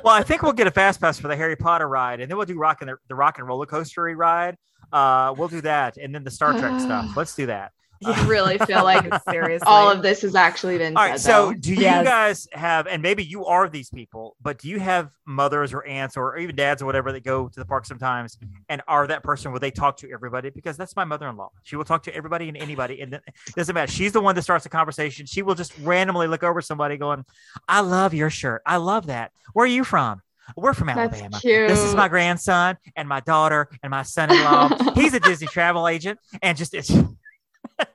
Well, I think we'll get a fast pass for the Harry Potter ride, and then we'll do rock and the, the rock and roller coaster ride. Uh, we'll do that, and then the Star Trek stuff. Let's do that. I really feel like seriously. all of this has actually been All said. So, though. do you Yes. guys have, and maybe you are these people, but do you have mothers or aunts or even dads or whatever that go to the park sometimes and are that person where they talk to everybody? Because that's my mother in law. She will talk to everybody and anybody. And it doesn't matter. She's the one that starts the conversation. She will just randomly look over somebody going, I love your shirt. I love that. Where are you from? We're from Alabama. This is my grandson and my daughter and my son-in-law. He's a Disney travel agent, and just it's.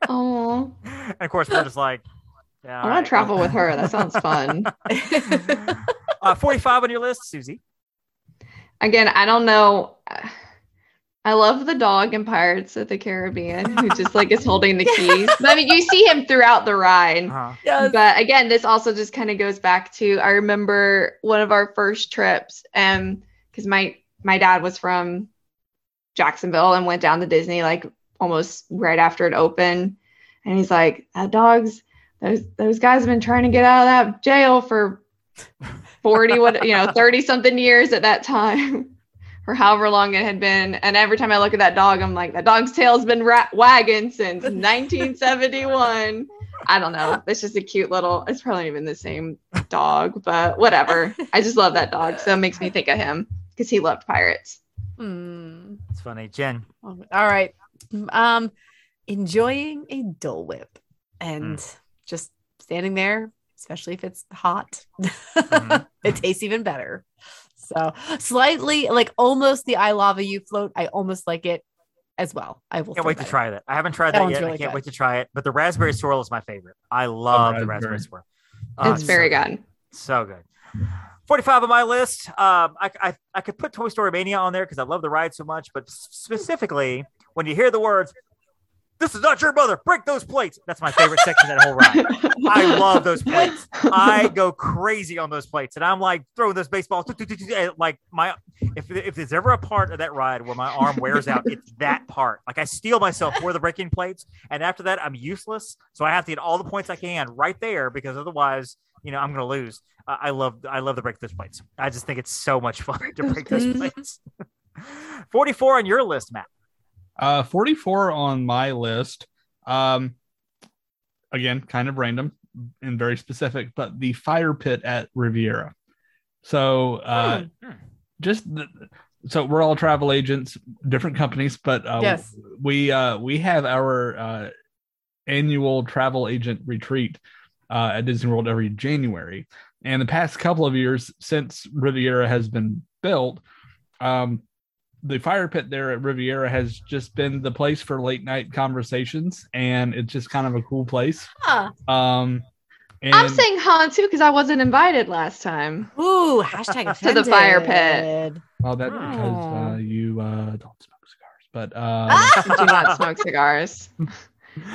Oh. And of course, we're just like, yeah, I want right. to travel with her. That sounds fun. Uh, 45 on your list, Susie. Again, I don't know. I love the dog in Pirates of the Caribbean who just like is holding the keys. But, I mean, you see him throughout the ride. Uh-huh. Yes. But again, this also just kind of goes back to I remember one of our first trips, and because my my dad was from Jacksonville and went down to Disney like almost right after it opened, and he's like, "That dog's those those guys have been trying to get out of that jail for 40 what you know 30 something years at that time or however long it had been and every time i look at that dog i'm like that dog's tail's been ra- wagging since 1971 i don't know it's just a cute little it's probably even the same dog but whatever i just love that dog so it makes me think of him because he loved pirates Hmm. It's funny, Jenn. All right. Um, enjoying a Dole Whip and just standing there, especially if it's hot, Mhm. it tastes even better. So slightly like almost the I lava you float. I almost like it as well. I will Can't wait to that in. try that. I haven't tried That that one's yet. I can't good. wait to try it. But the raspberry swirl is my favorite. I love the raspberry. raspberry swirl. Oh, it's very so good So good. 45 on my list. Um, I, I, I could put Toy Story Mania on there because I love the ride so much, but specifically when you hear the words, this is not your mother, break those plates. That's my favorite section of that whole ride. I love those plates. I go crazy on those plates, and I'm like throwing those baseballs. Like my, if if there's ever a part of that ride where my arm wears out, it's that part. Like I steel myself for the breaking plates, and after that, I'm useless. So I have to get all the points I can right there because otherwise, you know, I'm gonna lose. Uh, I love I love to break those plates. I just think it's so much fun to break those plates. 44 on your list, Matt. Uh, 44 on my list. Um, again, kind of random and very specific, but the fire pit at Riviera. So, uh, Hmm. just the, so we're all travel agents, different companies, but uh, Yes. we uh, we have our uh, annual travel agent retreat uh, at Disney World every January, and the past couple of years since Riviera has been built, um, the fire pit there at Riviera has just been the place for late night conversations, and it's just kind of a cool place. Huh. Um, and i'm saying han too because i wasn't invited last time Ooh, hashtag To the fire pit. well, that's because uh, you uh, don't smoke cigars, but um, do not smoke cigars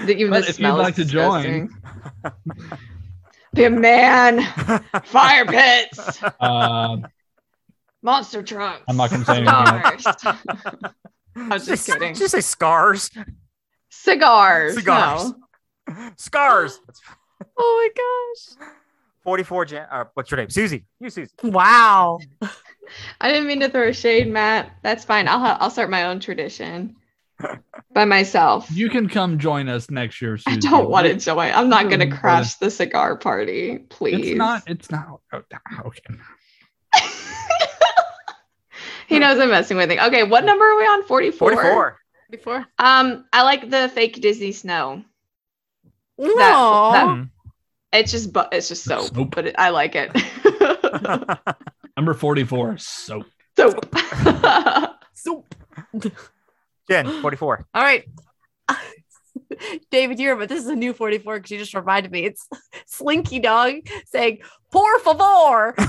The- even But the if you'd smell is like to join- disgusting. be a man fire pits uh, monster trucks I'm not gonna say anything I was just kidding. Did you say scars? cigars Cigars. no. Scars. Oh my gosh. 44 Jan. Uh, what's your name? Susie. You, Susie. Wow. i didn't mean to throw shade matt that's fine i'll ha- i'll start my own tradition by myself You can come join us next year. I don't want to join. I'm not going to crash the cigar party please It's not. It's not. oh, Okay. He knows i'm messing with him okay what number are we on 44 44. Before? um i like the fake disney snow No. that- Hmm. it's just but it's just soap, Soap. but it, i like it Number forty-four. Soap. soap Soup. Jenn, 44. All right. David, you're but this is a new 44 because you just reminded me. It's Slinky Dog saying, por favor.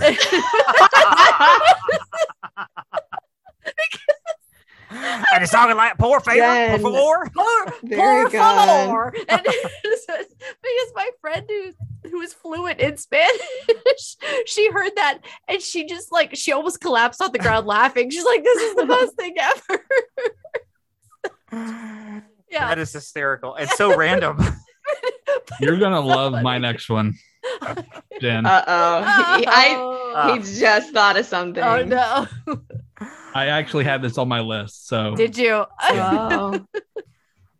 and it's talking like poor favor, Jenn. por favor. por, por favor. And it's because my friend who who is fluent in Spanish, she heard that and she just like she almost collapsed on the ground laughing. She's like, "This is the best thing ever." Yeah, That is hysterical and so random. You're gonna love funny. my next one, Jenn. uh-oh he, I, oh, he just thought of something oh no! I actually had this on my list. So Did you? Oh.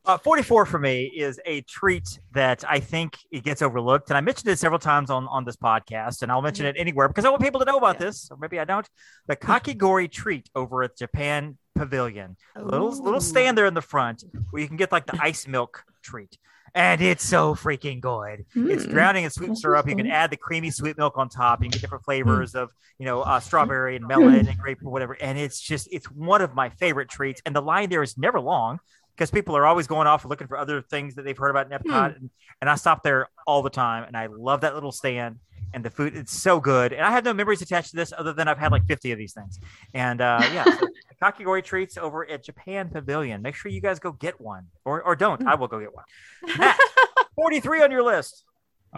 Uh, 44 for me is a treat that I think it gets overlooked. And I mentioned it several times on, on this podcast, and I'll mention it anywhere because I want people to know about Yeah. this, or maybe I don't. The Kakigori treat over at Japan Pavilion. A little, little stand there in the front where you can get like the ice milk treat. And it's so freaking good. It's Hmm. drowning in sweet syrup. You can add the creamy sweet milk on top. You can get different flavors of, you know, uh, strawberry and melon and grape or whatever. And it's just, it's one of my favorite treats. And the line there is never long because people are always going off looking for other things that they've heard about in Epcot. And, and I stop there all the time. And I love that little stand. And the food, it's so good. And I have no memories attached to this other than I've had like 50 of these things. And uh, yeah, so Kakigori treats over at Japan Pavilion. Make sure you guys go get one or, or don't. I will go get one. Matt, 43 on your list.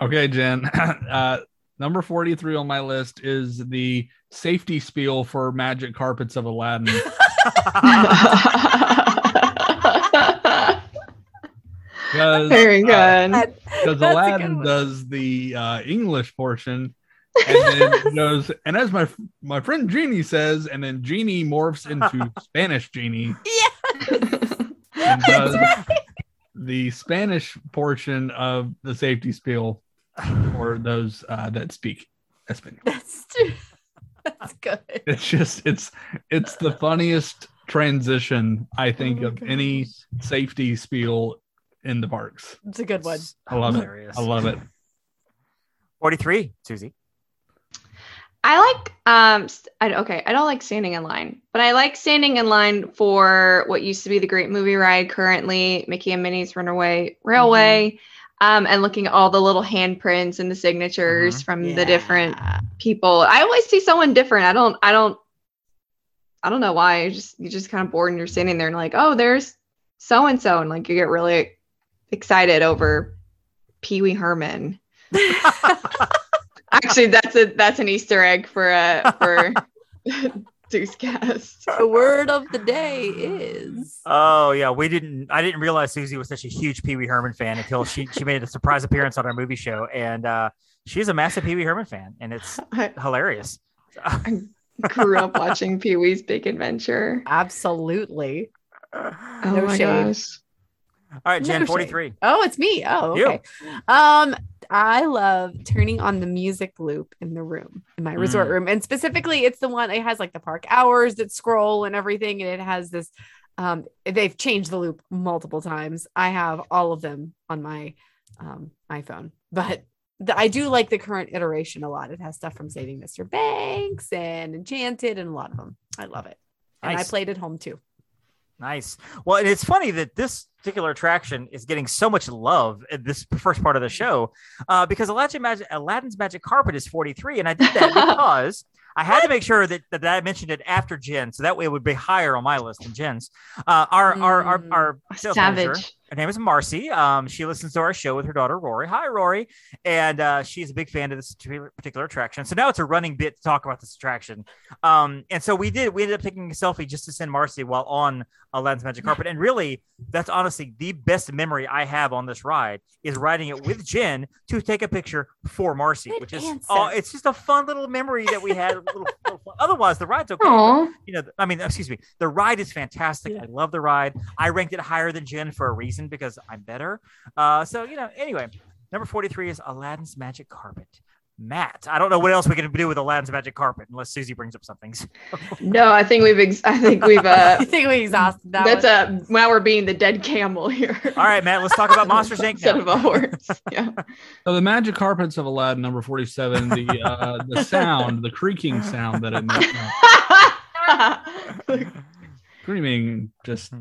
okay, Jenn. uh, number forty-three on my list is the safety spiel for Magic Carpets of Aladdin. Because Very good. Because that's Aladdin good does the uh, English portion, and then he goes, and as my my friend Genie says, and then Genie morphs into Spanish Genie and does the Spanish portion of the safety spiel for those uh, that speak Espanol. That's true. That's good. It's just it's it's the funniest transition I think Oh my of any safety spiel in the parks. It's a good one. I love it. I love it. 43, Susie. I like um I, okay, I don't like standing in line, but I like standing in line for what used to be the Great Movie Ride, currently Mickey and Minnie's Runaway Railway, um, and looking at all the little handprints and the signatures from the different people. I always see someone different. I don't I don't I don't know why. You just you're just kind of bored and you're standing there and like, oh, there's so and so, and like you get really excited over Pee Wee Herman. Actually, that's a that's an Easter egg for uh for Deuce Cast. The word of the day is Oh yeah, we didn't. I didn't realize Susie was such a huge Pee Wee Herman fan until she she made a surprise appearance on our movie show, and uh, she's a massive Pee Wee Herman fan, and it's I hilarious. I grew up watching Pee Wee's Big Adventure. absolutely. Oh No my shade. gosh. All right, Jenn, No forty three. Oh, it's me. Oh, You. okay. Um, I love turning on the music loop in the room, in my resort Mm. room. And specifically, it's the one it has like the park hours that scroll and everything. And it has this um they've changed the loop multiple times. I have all of them on my um iPhone, but the, I do like the current iteration a lot. It has stuff from Saving Mr. Banks and Enchanted and a lot of them. I love it. And I played at home too. Nice. Well, and it's funny that this particular attraction is getting so much love in this first part of the show uh, because Aladdin Magic, Aladdin's Magic Carpet is 43. And I did that because I had to make sure that, that I mentioned it after Jenn. So that way it would be higher on my list than Jenn's. Uh, our, our, our, Mm. our sales manager, Savage. Her name is Marcy. Um, she listens to our show with her daughter Rory. Hi, Rory, and uh, she's a big fan of this particular- attraction. So now it's a running bit to talk about this attraction. Um, and so we did. We ended up taking a selfie just to send Marcy while on Aladdin's Magic Carpet. And really, that's honestly the best memory I have on this ride is riding it with Jenn to take a picture for Marcy, Good which is answer. oh, it's just a fun little memory that we had. little- little. Otherwise, the ride's okay. but you know, I mean, excuse me, the ride is fantastic. Yeah. I love the ride. I ranked it higher than Jenn for a reason because I'm better. Uh, so you know, anyway, number 43 is Aladdin's Magic Carpet. Matt, I don't know what else we can do with Aladdin's Magic Carpet unless Susie brings up something. No, I think we've ex- I think we've uh I think we exhausted that. that's one. a now we're being the dead camel here. All right, Matt, let's talk about Monsters Inc. Instead of a horse. Yeah. So the magic carpets of Aladdin, number forty-seven. The uh, the sound, the creaking sound that it makes, screaming, just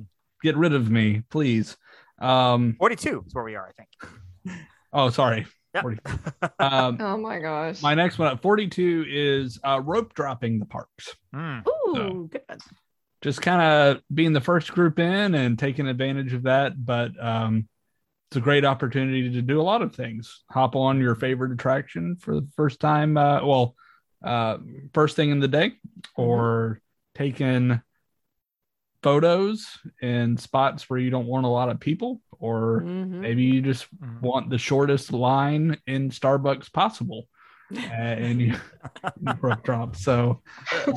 get rid of me, please. Um, 42 is where we are, I think. oh, sorry. Yep. Um, oh my gosh. my next one at forty-two is uh, rope dropping the parks. Mm. Ooh, So- good just kind of being the first group in and taking advantage of that. But um, it's a great opportunity to do a lot of things. Hop on your favorite attraction for the first time. Uh, well, uh, first thing in the day, or taking photos in spots where you don't want a lot of people, or Mhm. maybe you just Mhm. want the shortest line in Starbucks possible, uh, and you, you rope drop. So,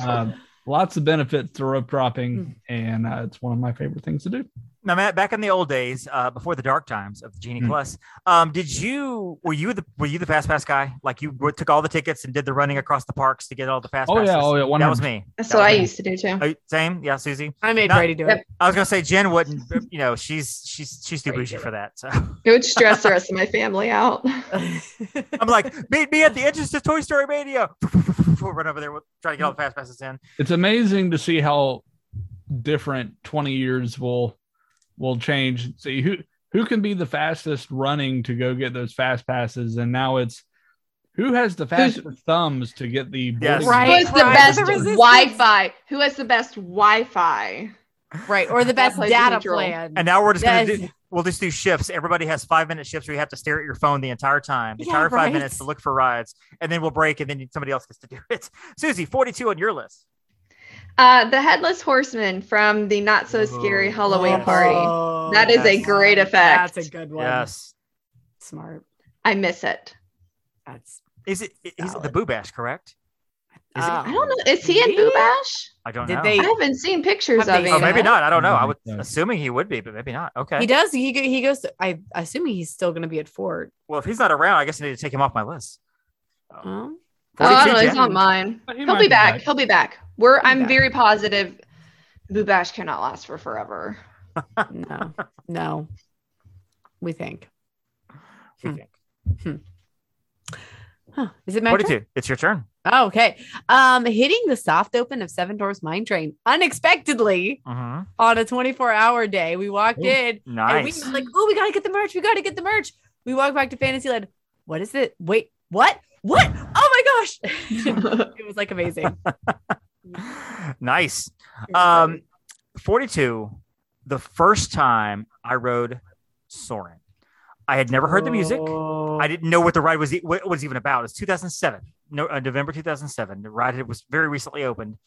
um, lots of benefits to rope dropping, and uh, it's one of my favorite things to do. Now, Matt, back in the old days, uh, before the dark times of the Genie Hmm. Plus, um, did you were you the were you the fast pass guy? Like you took all the tickets and did the running across the parks to get all the fast Oh passes? yeah, oh yeah, one that was me. That's That what was I me. used to do too. Oh, same, yeah, Susie. I made Not- Brady do it. I was gonna say Jenn wouldn't. You know, she's she's she's too Right, bougie for that. So It would stress the rest of my family out. I'm like, meet me at the entrance to Toy Story Mania. Run over there, with, try to get all the fast passes in. It's amazing to see how different twenty years will will change. See who who can be the fastest running to go get those fast passes, and now it's who has the fastest thumbs to get the Yes. Right. Who has the Rise best. Wi-Fi? Who has the best Wi-Fi? Right. Or the best data plan. And now we're just gonna do. We'll just do shifts. Everybody has five minute shifts where you have to stare at your phone the entire time, the Yeah, entire five right. minutes to look for rides, and then we'll break, and then somebody else gets to do it. Susie, 42 on your list. Uh, the headless horseman from the not so scary Halloween party. Oh, That is a great effect. That's a good one. Yes. Smart. I miss it. That's Is it? Is it the Boo Bash? Correct? Is it? uh, I don't know. Is he in Maybe? Boo Bash? I don't Did know. they- I haven't seen pictures Have of him. Oh, maybe not. I don't know. I was assuming he would be, but maybe not. Okay. He does. He he goes. To, I assuming he's still going to be at Fort. Well, if he's not around, I guess I need to take him off my list. Oh, Oh, I don't know. He's not mine. But He'll might be back. He'll be back. We're. be I'm back. very positive. Boo Bash cannot last for forever. no, no. We think. We Hmm. think. Huh. Is it my turn? It's your turn. Oh, okay. Um, hitting the soft open of Seven Dwarfs Mine Train unexpectedly hmm on a 24 hour day. We walked Ooh, in and we were like, oh, we gotta get the merch. We gotta get the merch. We walked back to Fantasyland. What is it? Wait, what? What? Oh my gosh. it was like amazing. nice. Um, 42. The first time I rode Soarin', I had never heard the music. Oh. I didn't know what the ride was, e- what it was even about. It was 2007, no, uh, November 2007. The ride had- was very recently opened,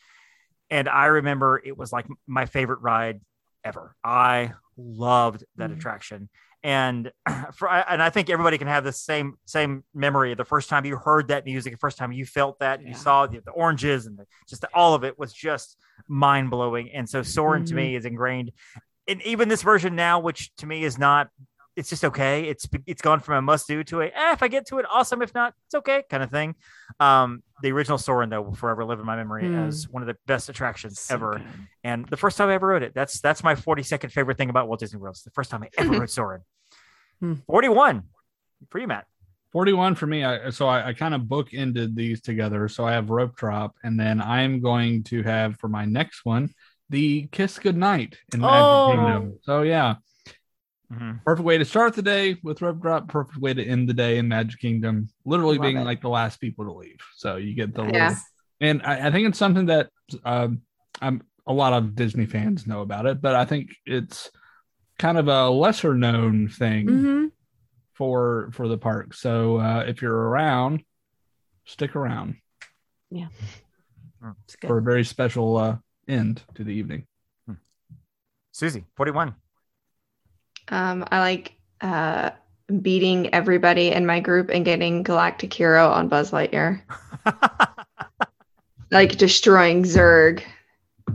and I remember it was like my favorite ride ever. I loved that Mhm. attraction, and for I- and I think everybody can have the same same memory. The first time you heard that music, the first time you felt that, and you saw the, the oranges and the, just the, all of it was just mind blowing. And so Soarin' to me is ingrained. And even this version now, which to me is not it's just okay. It's it's gone from a must do to a eh, if I get to it, awesome. If not, it's okay kind of thing. Um, the original Soarin' though will forever live in my memory Mm. as one of the best attractions So ever. good. And the first time I ever rode it, that's that's my 42nd favorite thing about Walt Disney World. It's the first time I ever rode Soarin'. Hmm. 41 for you, Matt. 41 for me. I, so I, I kind of bookended these together. So I have rope drop, and then I'm going to have for my next one the kiss goodnight in Magic Oh. Kingdom. So yeah, Mhm. perfect way to start the day with rope drop. Perfect way to end the day in Magic Kingdom. Literally Love being it. like the last people to leave. So you get the Yeah. little, and I, I think it's something that um, I'm a lot of Disney fans know about it, but I think it's kind of a lesser known thing Mhm. for for the park. So uh, if you're around, stick around Yeah. for a very special uh, end to the evening. Susie, 41. Um, I like uh, beating everybody in my group and getting Galactic Hero on Buzz Lightyear. Like destroying Zurg.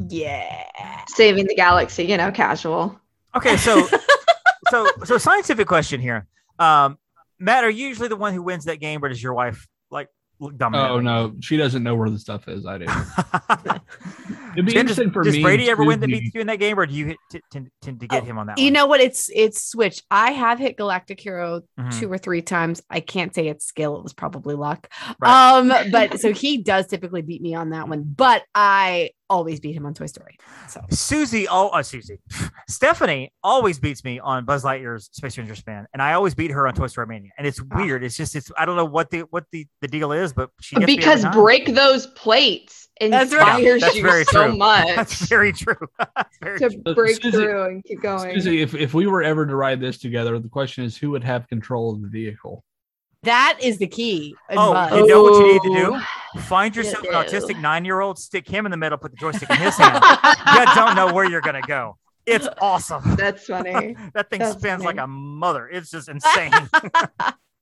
Yeah. saving the galaxy, you know, casual. okay, so so so scientific question here. Um, Matt, are you usually the one who wins that game, or does your wife like look dominate? Oh no, she doesn't know where the stuff is. I do. It'd be Jenn, does, interesting for does me. Brady ever win that Susie- beats you in that game, or do you hit, t- tend, tend to get Oh, him on that You one? know what? It's it's switch. I have hit Galactic Hero Mhm. two or three times. I can't say it's skill. It was probably luck. Right. Um, but so he does typically beat me on that one. But I always beat him on Toy Story. So Susie, oh, uh, Susie, Stephanie always beats me on Buzz Lightyear's Space Ranger Spin, and I always beat her on Toy Story Mania. And it's Ah. weird. It's just, it's I don't know what the what the the deal is, but she gets Because break those plates That's right. inspires That's you very so true. much That's very true. That's very to true. break Susie- through and keep going. Susie, if, if we were ever to ride this together, the question is who would have control of the vehicle? That is the key. Oh, Buzz. you know what you need to do? Find yourself an autistic nine year old, stick him in the middle, put the joystick in his hand. you don't know where you're gonna go. It's awesome. That's funny. That thing That's spins like a mother. It's just insane.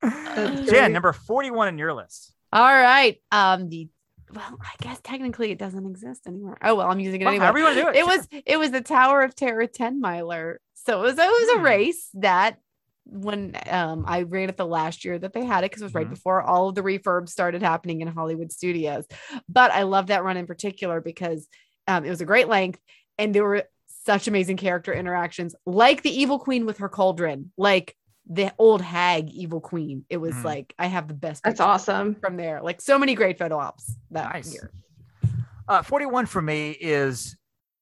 Jenn, number 41 in your list. All right. Um, the well, I guess technically it doesn't exist anymore. Oh well, I'm using it Well, anyway. however you want to do it. it was it was the Tower of Terror 10 miler. So it was it was a Hmm. race that when um I ran it the last year that they had it because it was right Mhm. before all of the refurbs started happening in Hollywood studios. But I love that run in particular because um it was a great length and there were such amazing character interactions, like the evil queen with her cauldron, like the old hag evil queen. It was Mhm. like I have the best That's awesome. from there. Like so many great photo ops that Nice. year. Uh, 41 for me is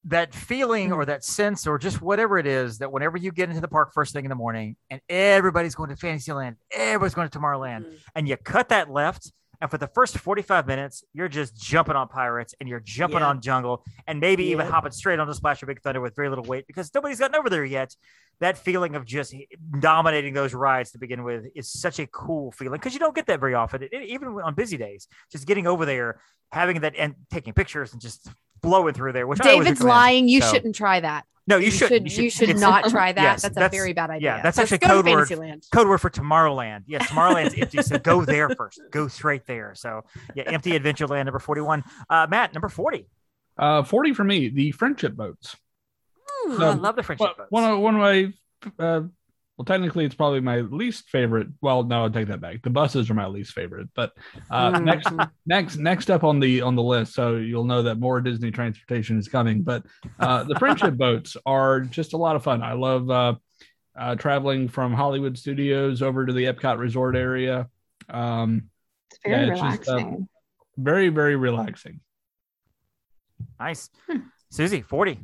that feeling or that sense or just whatever it is that whenever you get into the park first thing in the morning and everybody's going to Fantasyland, everybody's going to Tomorrowland, Mm. and you cut that left. And for the first 45 minutes, you're just jumping on pirates and you're jumping Yeah. on jungle and maybe even hopping straight on the Splash of Big Thunder with very little weight because nobody's gotten over there yet. That feeling of just dominating those rides to begin with is such a cool feeling because you don't get that very often, e- even on busy days. Just getting over there, having that and taking pictures and just blowing through there. Which David's recommend. lying. You So- shouldn't try that. No, you, You should. should. You should it's- not try that. Yes, that's a very bad idea. yeah, that's Just actually go code to word. Fantasyland. Code word for Tomorrowland. Yeah, Tomorrowland's empty, so go there first. Go straight there. So yeah, empty Adventureland number forty-one. Uh, Matt, number forty. Uh, 40 for me, the friendship boats. Hmm. Oh, I love the friendship Well, boats. one of one of my uh, well, technically, it's probably my least favorite. Well, no, I'll take that back. The buses are my least favorite. But uh, Mm. next, next, next up on the on the list, so you'll know that more Disney transportation is coming. But uh, the friendship boats are just a lot of fun. I love uh, uh, traveling from Hollywood Studios over to the Epcot Resort area. Um, It's very Yeah, it's just, uh, relaxing. very, very relaxing. nice. Hmm. Susie, forty.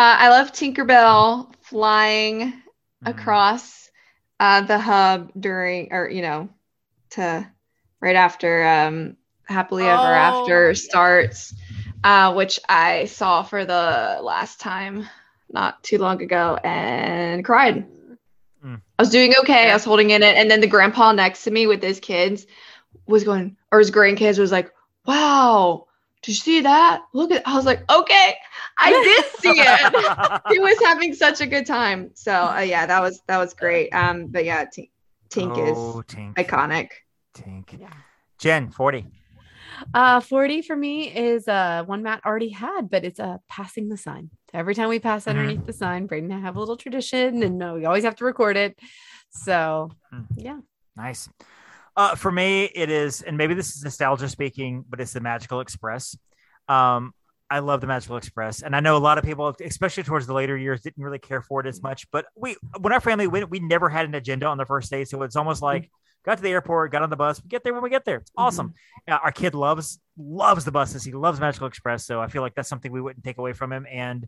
Uh, I love Tinkerbell flying Mm-hmm. across uh, the hub during, or you know, to right after um, Happily Ever Oh, After yeah. starts, uh, which I saw for the last time not too long ago and cried. Mm. I was doing okay. I was holding in it, and then the grandpa next to me with his kids was going, or his grandkids was like, "Wow, did you see that? Look at." I was like, "Okay, I did see it." he was having such a good time. So uh, yeah, that was that was great. Um, but yeah, Tink, Tink oh, is Tink. iconic. Tink. Yeah. Jenn, forty. Uh, 40 for me is uh one Matt already had, but it's uh passing the sign. Every time we pass Mhm. underneath the sign, Braden and I have a little tradition, and uh, we always have to record it. So Mm. yeah. Nice. Uh, for me, it is, and maybe this is nostalgia speaking, but it's the Magical Express. Um, I love the Magical Express, and I know a lot of people, especially towards the later years, didn't really care for it as much. But we, when our family went, we never had an agenda on the first day, so it's almost like got to the airport, got on the bus, we get there when we get there. It's awesome. Uh, our kid loves loves the buses. He loves Magical Express, so I feel like that's something we wouldn't take away from him. And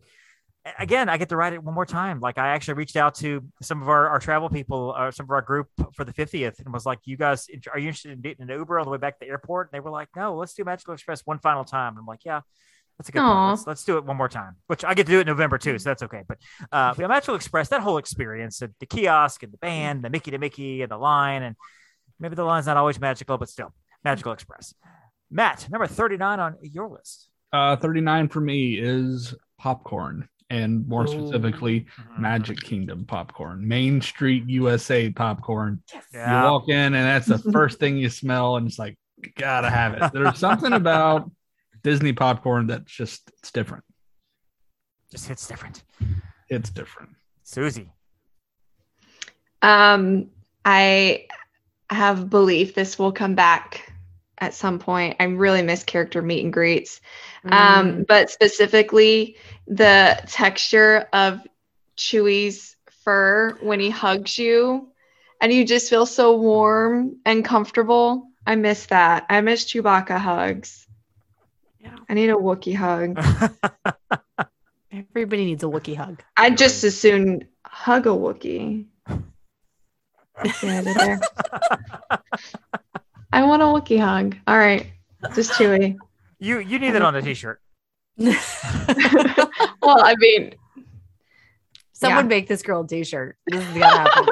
again, I get to ride it one more time. Like I actually reached out to some of our, our travel people, uh, some of our group for the 50th, and was like, "You guys, are you interested in getting an Uber on the way back to the airport?" And they were like, "No, let's do Magical Express one final time." And I'm like, "Yeah." That's a good point. Let's, let's do it one more time, which I get to do it in November too, so that's okay. But uh, yeah, Magical Express, that whole experience, the, the kiosk and the band, the Mickey to Mickey and the line, and maybe the line's not always magical, but still, Magical Express. Matt, number 39 on your list. Uh, 39 for me is popcorn, and more specifically, Magic Kingdom popcorn, Main Street USA popcorn. Yeah. You walk in, and that's the first thing you smell, and it's like, gotta have it. There's something about Disney popcorn that's just it's different. Just hits different. It's different. Susie. Um, I have belief this will come back at some point. I really miss character meet and greets. Mm. Um, but specifically the texture of Chewie's fur when he hugs you and you just feel so warm and comfortable. I miss that. I miss Chewbacca hugs. Yeah. I need a Wookiee hug. Everybody needs a Wookiee hug. I'd just as soon hug a Wookiee. Yeah, there. I want a Wookiee hug. All right. Just Chewie. you you need it on a t-shirt. well, I mean, Someone Yeah. make this girl a t-shirt. This is gonna happen.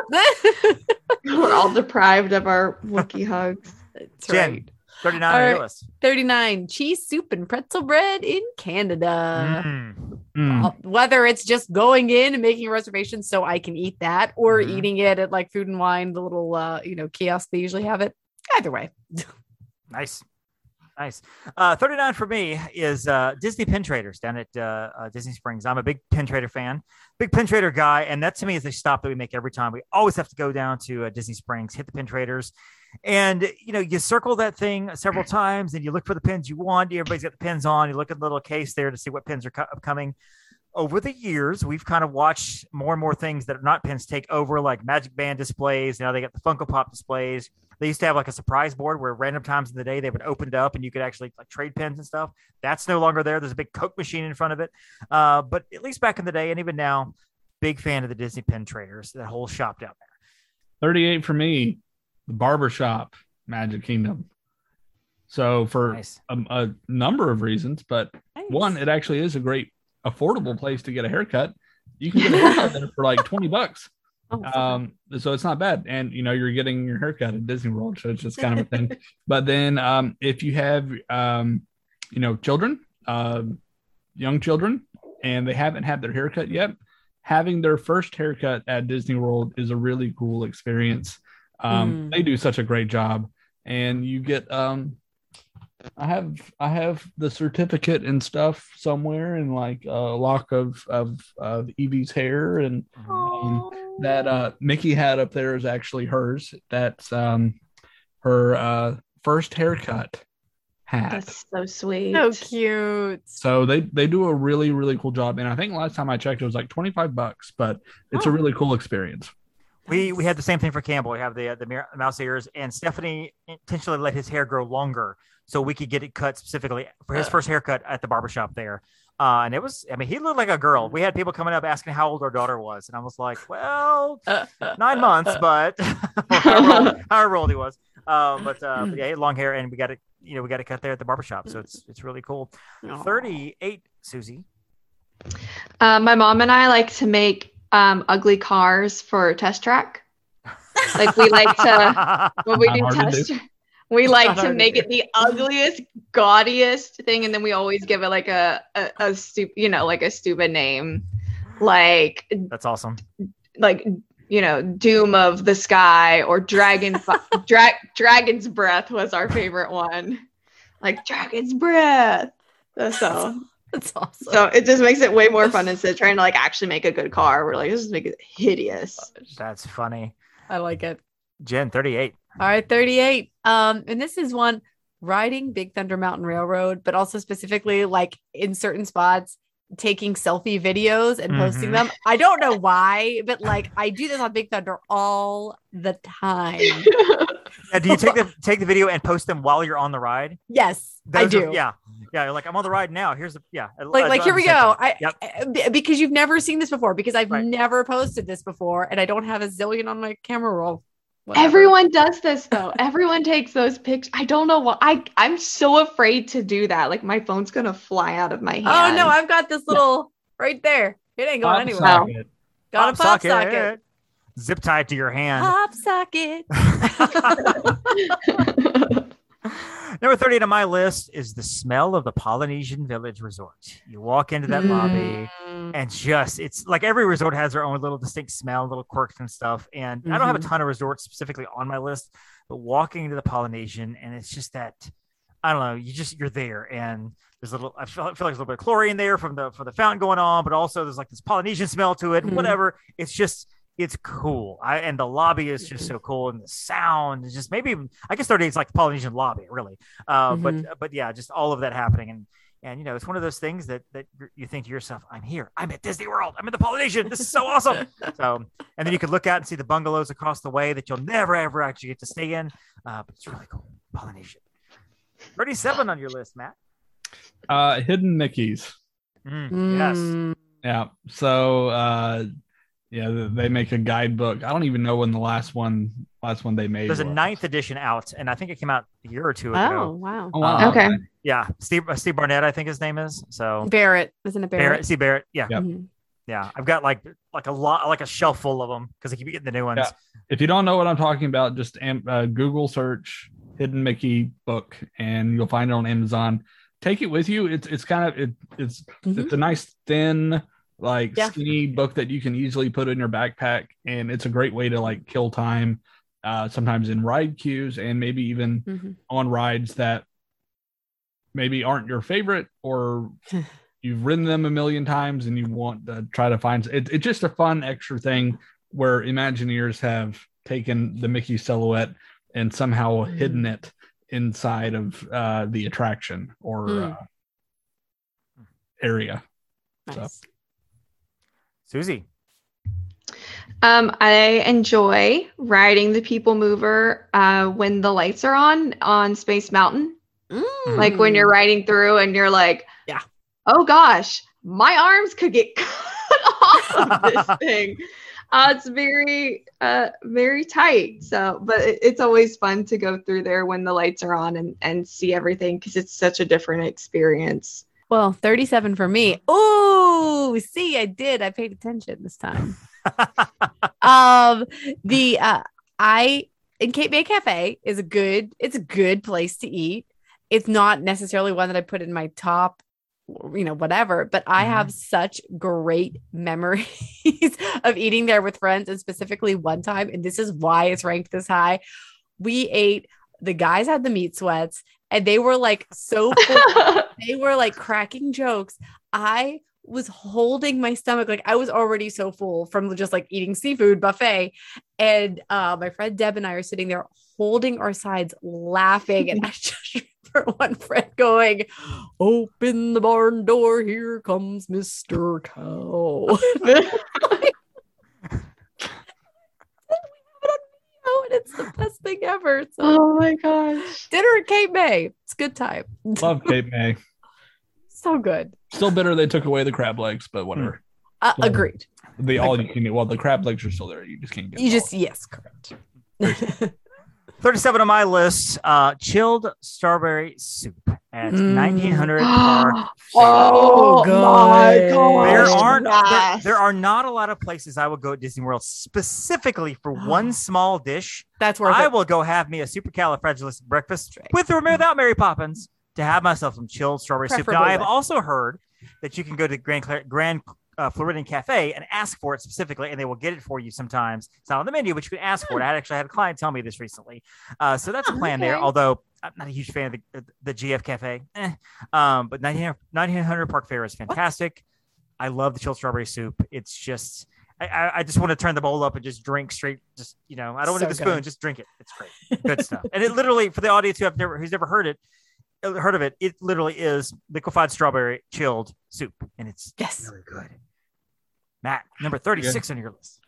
we're all deprived of our Wookiee hugs. That's Jenn, right. 39 All on your list. 39 cheese soup and pretzel bread in Canada. Mm. Mm. Whether it's just going in and making a reservation so I can eat that or Mhm. eating it at like food and wine, the little uh, you know, kiosk they usually have it. Either way. Nice. Nice. Uh, 39 for me is uh, Disney Pin Traders down at uh, uh, Disney Springs. I'm a big Pin Trader fan, big Pin Trader guy. And that to me is a stop that we make every time. We always have to go down to uh, Disney Springs, hit the Pin Traders. And, you know, you circle that thing several times and you look for the pins you want. Everybody's got the pins on. You look at the little case there to see what pins are co- upcoming. Over the years, we've kind of watched more and more things that are not pins take over, like Magic Band displays. Now they got the Funko Pop displays. They used to have like a surprise board where random times in the day they would open it up and you could actually like trade pins and stuff. That's no longer there. There's a big Coke machine in front of it. Uh, but at least back in the day and even now, big fan of the Disney pin traders, that whole shop down there. 38 for me, the barbershop, Magic Kingdom. So for Nice. a, a number of reasons, but one, it actually is a great affordable place to get a haircut. You can get a haircut there for like 20 bucks. Oh, Um, so it's not bad. And you know, you're getting your haircut at Disney World, so it's just kind of a thing. but then um if you have um, you know, children, um, young children and they haven't had their haircut yet, having their first haircut at Disney World is a really cool experience. Um, Mm. They do such a great job, and you get. Um, I have I have the certificate and stuff somewhere, and like a lock of of of Evie's hair, and um, that uh, Mickey had up there is actually hers. That's um, her uh, first haircut hat. That's so sweet. so cute. So they they do a really really cool job, and I think last time I checked it was like twenty five bucks, but it's a Oh. really cool experience. We we had the same thing for Campbell. We have the uh, the mouse ears, and Stephanie intentionally let his hair grow longer so we could get it cut specifically for his first haircut at the barbershop there. Uh, and it was, I mean, he looked like a girl. We had people coming up asking how old our daughter was, and I was like, well, nine months, but or however, old, he was. Um, but, uh, but yeah, long hair, and we got it. You know, we got it cut there at the barbershop, so it's it's really cool. Thirty-eight, Susie. Uh, my mom and I like to make um, ugly cars for test track. Like we like to when we do test. We like to make it the ugliest, gaudiest thing, and then we always give it like a a, a stu- you know, like a stupid name, like That's awesome. like you know, Doom of the Sky or Dragon Dra- Dragon's Breath was our favorite one, like Dragon's Breath. So That's awesome. so it just makes it way more fun instead of trying to like actually make a good car. We're like, let's just make it hideous. That's funny. I like it. Jen, thirty-eight. All right, 38. Um, and this is one riding Big Thunder Mountain Railroad, but also specifically like in certain spots, taking selfie videos and posting Mhm. them. I don't know why, but like I do this on Big Thunder all the time. Yeah, do you take the take the video and post them while you're on the ride? Yes, I Those are- do. yeah, yeah. You're like, I'm on the ride now. Here's the yeah. Like, I- like I here we go. I, Yep. I- b- because you've never seen this before, because I've Right. never posted this before, and I don't have a zillion on my camera roll. Whatever. Everyone does this though. Everyone takes those pictures. I don't know why. I I'm so afraid to do that. Like my phone's gonna fly out of my hand. Oh no, I've got this little right there. It ain't going Pop anywhere. socket. Got a pop socket. Zip tie it to your hand. Pop socket. Number 38 on my list is the smell of the Polynesian Village Resort. You walk into that lobby Mm. and just it's like every resort has their own little distinct smell, little quirks and stuff. And I don't have a Mhm. ton of resorts specifically on my list, but walking into the Polynesian and it's just that I don't know, you just you're there and there's a little I feel, I feel like there's a little bit of chlorine there from the from the fountain going on, but also there's like this Polynesian smell to it, Mhm. whatever. It's just it's cool. I and the lobby is just so cool and the sound is just maybe I guess 38 is like the Polynesian lobby, really. Uh, but but yeah, just all of that happening and and you know, it's one of those things that that you think to yourself, "I'm here. I'm at Disney World. I'm in the Polynesian. This is so awesome." so, and then you could look out and see the bungalows across the way that you'll never ever actually get to stay in. Uh, but it's really cool, Polynesian. Thirty-seven on your list, Matt. Uh, hidden Mickey's. Mm, Yes. Mm. Yeah. So uh, yeah, they make a guidebook. I don't even know when the last one last one they made. There's a ninth edition out, and I think it came out a year or two ago. wow. Oh, wow. Okay. Yeah, Steve uh, Steve Barnett, I think his name is. So Barrett, isn't it Barrett, Barrett? Steve Barrett. Yeah, Yep. Mhm. yeah. I've got like like a lot, like a shelf full of them because I keep getting the new ones. Yeah. If you don't know what I'm talking about, just am- uh, Google search "Hidden Mickey book" and you'll find it on Amazon. Take it with you. It's it's kind of it, it's Mhm. it's a nice thin like Yeah. skinny book that you can easily put in your backpack and it's a great way to like kill time uh sometimes in ride queues and maybe even Mhm. on rides that maybe aren't your favorite or you've ridden them a million times and you want to try to find it, it's just a fun extra thing where imagineers have taken the mickey silhouette and somehow Mm. hidden it inside of uh the attraction or Mm. uh, area Nice. Susie. Um, I enjoy riding the People Mover uh, when the lights are on on Space Mountain. Like when you're riding through and you're like, Yeah. oh gosh, my arms could get cut off of this thing. Uh, it's very, uh, very tight. So, but it, it's always fun to go through there when the lights are on and and see everything because it's such a different experience. Well, 37 for me. Oh, see, I did. I paid attention this time. um, the uh I in Cape May Cafe is a good, it's a good place to eat. It's not necessarily one that I put in my top you know, whatever. But I Mhm. have such great memories of eating there with friends, and specifically one time, and this is why it's ranked this high. We ate, the guys had the meat sweats, and they were like so they were like cracking jokes. I was holding my stomach like I was already so full from just like eating seafood buffet. And uh, my friend Deb and I are sitting there holding our sides, laughing. And I just remember one friend going, Open the barn door, here comes Mr. Cow. And it's the best thing ever. So oh my gosh. dinner at Cape May. It's a good time. Love Cape May. So good. Still bitter they took away the crab legs, but whatever. Uh, Well, agreed. The all you can eat. Well, the crab legs are still there. You just can't get. You them just yes, correct. 37 on my list, uh, chilled strawberry soup at Mm. 1900 Park. Oh, So my good. gosh. There aren't there, Yes. there are not a lot of places I would go at Disney World specifically for one small dish. That's worth I it. will go have me a supercalifragilistic breakfast Right. with or without Mary Poppins to have myself some chilled strawberry soup. Now, I have also heard that you can go to Grand Cla- Grand uh, Floridian Cafe and ask for it specifically, and they will get it for you sometimes. It's not on the menu, but you can ask for it. I actually had a client tell me this recently. Uh, so that's a plan there, although I'm not a huge fan of the, the GF Cafe. Eh. Um, but 1900 1900 Park Fare is fantastic. I love the chilled strawberry soup. It's just. I- I, just want to turn the bowl up and just drink straight. Just you know, I don't want to So do the spoon. good. Just drink it. It's great, good stuff. And it literally, for the audience who have never who's never heard it, uh, heard of it, it literally is liquefied strawberry chilled soup, and it's Yes. really good. Matt, number thirty six on your list.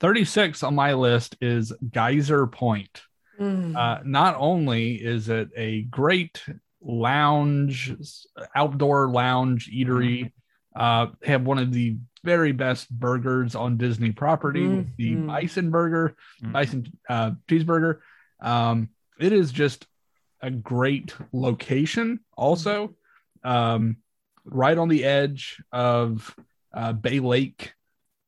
36 on my list is Geyser Point. Mm. Uh, not only is it a great lounge, outdoor lounge eatery, uh, have one of the very best burgers on Disney property, with the Mhm. Bison Burger, Mhm. Bison uh, Cheeseburger. Um, it is just a great location, also, um, right on the edge of uh, Bay Lake,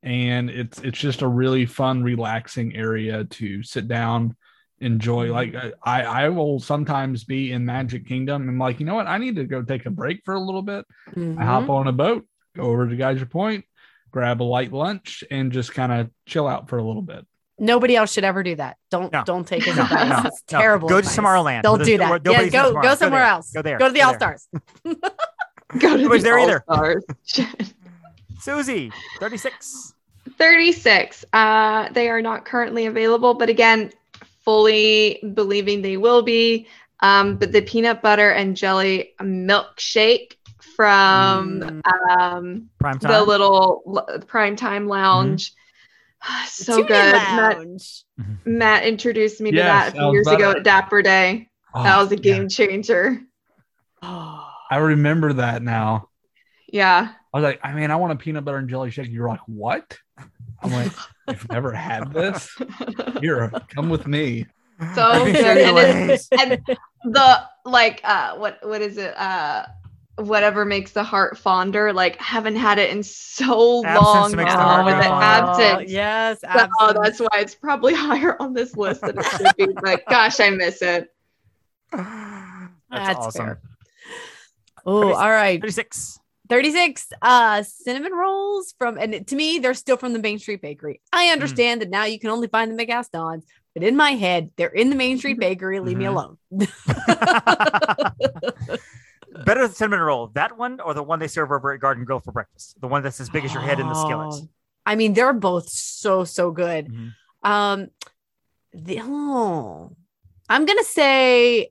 and it's it's just a really fun, relaxing area to sit down, enjoy. Like I I will sometimes be in Magic Kingdom and like, you know what, I need to go take a break for a little bit. Mhm. I hop on a boat, go over to Geyser Point, grab a light lunch, and just kind of chill out for a little bit. Nobody else should ever do that. Don't No. don't take his No, advice. no, It's no. terrible. Go to. Tomorrowland. Don't There's do that. Yeah, go go Go somewhere there. else. Go there. Go to the All. Stars. Go to Nobody's the there either. All-Stars. Susie, thirty six. 36. Uh, they are not currently available, but again, fully believing they will be. Um, but the peanut butter and jelly milkshake from Mm. um, Prime the time. little l- primetime lounge. so Tune in good. Matt, lounge. Matt introduced me to Yes, that a I few years about ago at Dapper Day. that Oh, was a yeah. game changer. I remember that now. Yeah. I was like, I mean, I want a peanut butter and jelly shake. You're like, what? I'm like, I've never had this? Here, come with me. So Let me good. And the and the like uh what what is it uh whatever makes the heart fonder like haven't had it in so Absence long makes the now heart with go the fonder. absence Yes. so absence. that's why it's probably higher on this list than it should be but gosh i miss it That's, That's awesome. Oh, all right. Thirty six. 36 uh cinnamon rolls from and to me they're still from the main street bakery i understand that now you can only find them at gaston's but in my head they're in the main street bakery leave me Mhm. alone Better the cinnamon roll, that one or the one they serve over at Garden Grill for breakfast? The one that's as big as your head in the skillet. Oh, i mean they're both so so good Mhm. um the oh i'm gonna say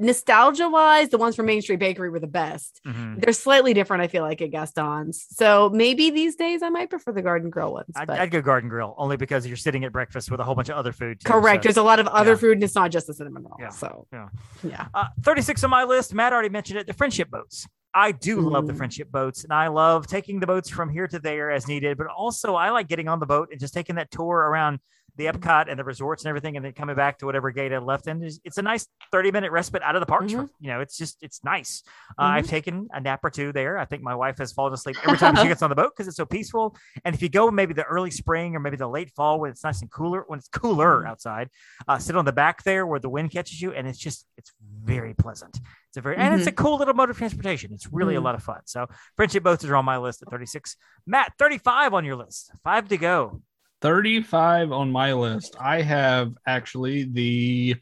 nostalgia wise the ones from main street bakery were the best Mhm. they're slightly different i feel like at gaston's so maybe these days i might prefer the garden grill ones I'd, but I'd go Garden Grill only because you're sitting at breakfast with a whole bunch of other food. too, correct so- there's a lot of other yeah. food and it's not just the cinnamon roll Yeah, so yeah. yeah Uh, 36 on my list. Matt already mentioned it. The friendship boats. I do love the Mm. friendship boats, and I love taking the boats from here to there as needed. But also, I like getting on the boat and just taking that tour around the Epcot and the resorts and everything, and then coming back to whatever gate I left in. It's, it's a nice 30 minute respite out of the parks. Mm-hmm. For, you know, it's just it's nice. Uh, I've taken a nap or two there. I think my wife has fallen asleep every time she gets on the boat because it's so peaceful. And if you go maybe the early spring or maybe the late fall when it's nice and cooler, when it's cooler Mhm. outside, uh, sit on the back there where the wind catches you, and it's just it's very pleasant. It's a very and it's a cool little mode of transportation. It's really a lot of fun. So friendship boats are on my list at 36. Matt, 35 on your list. Five to go. 35 on my list. I have actually the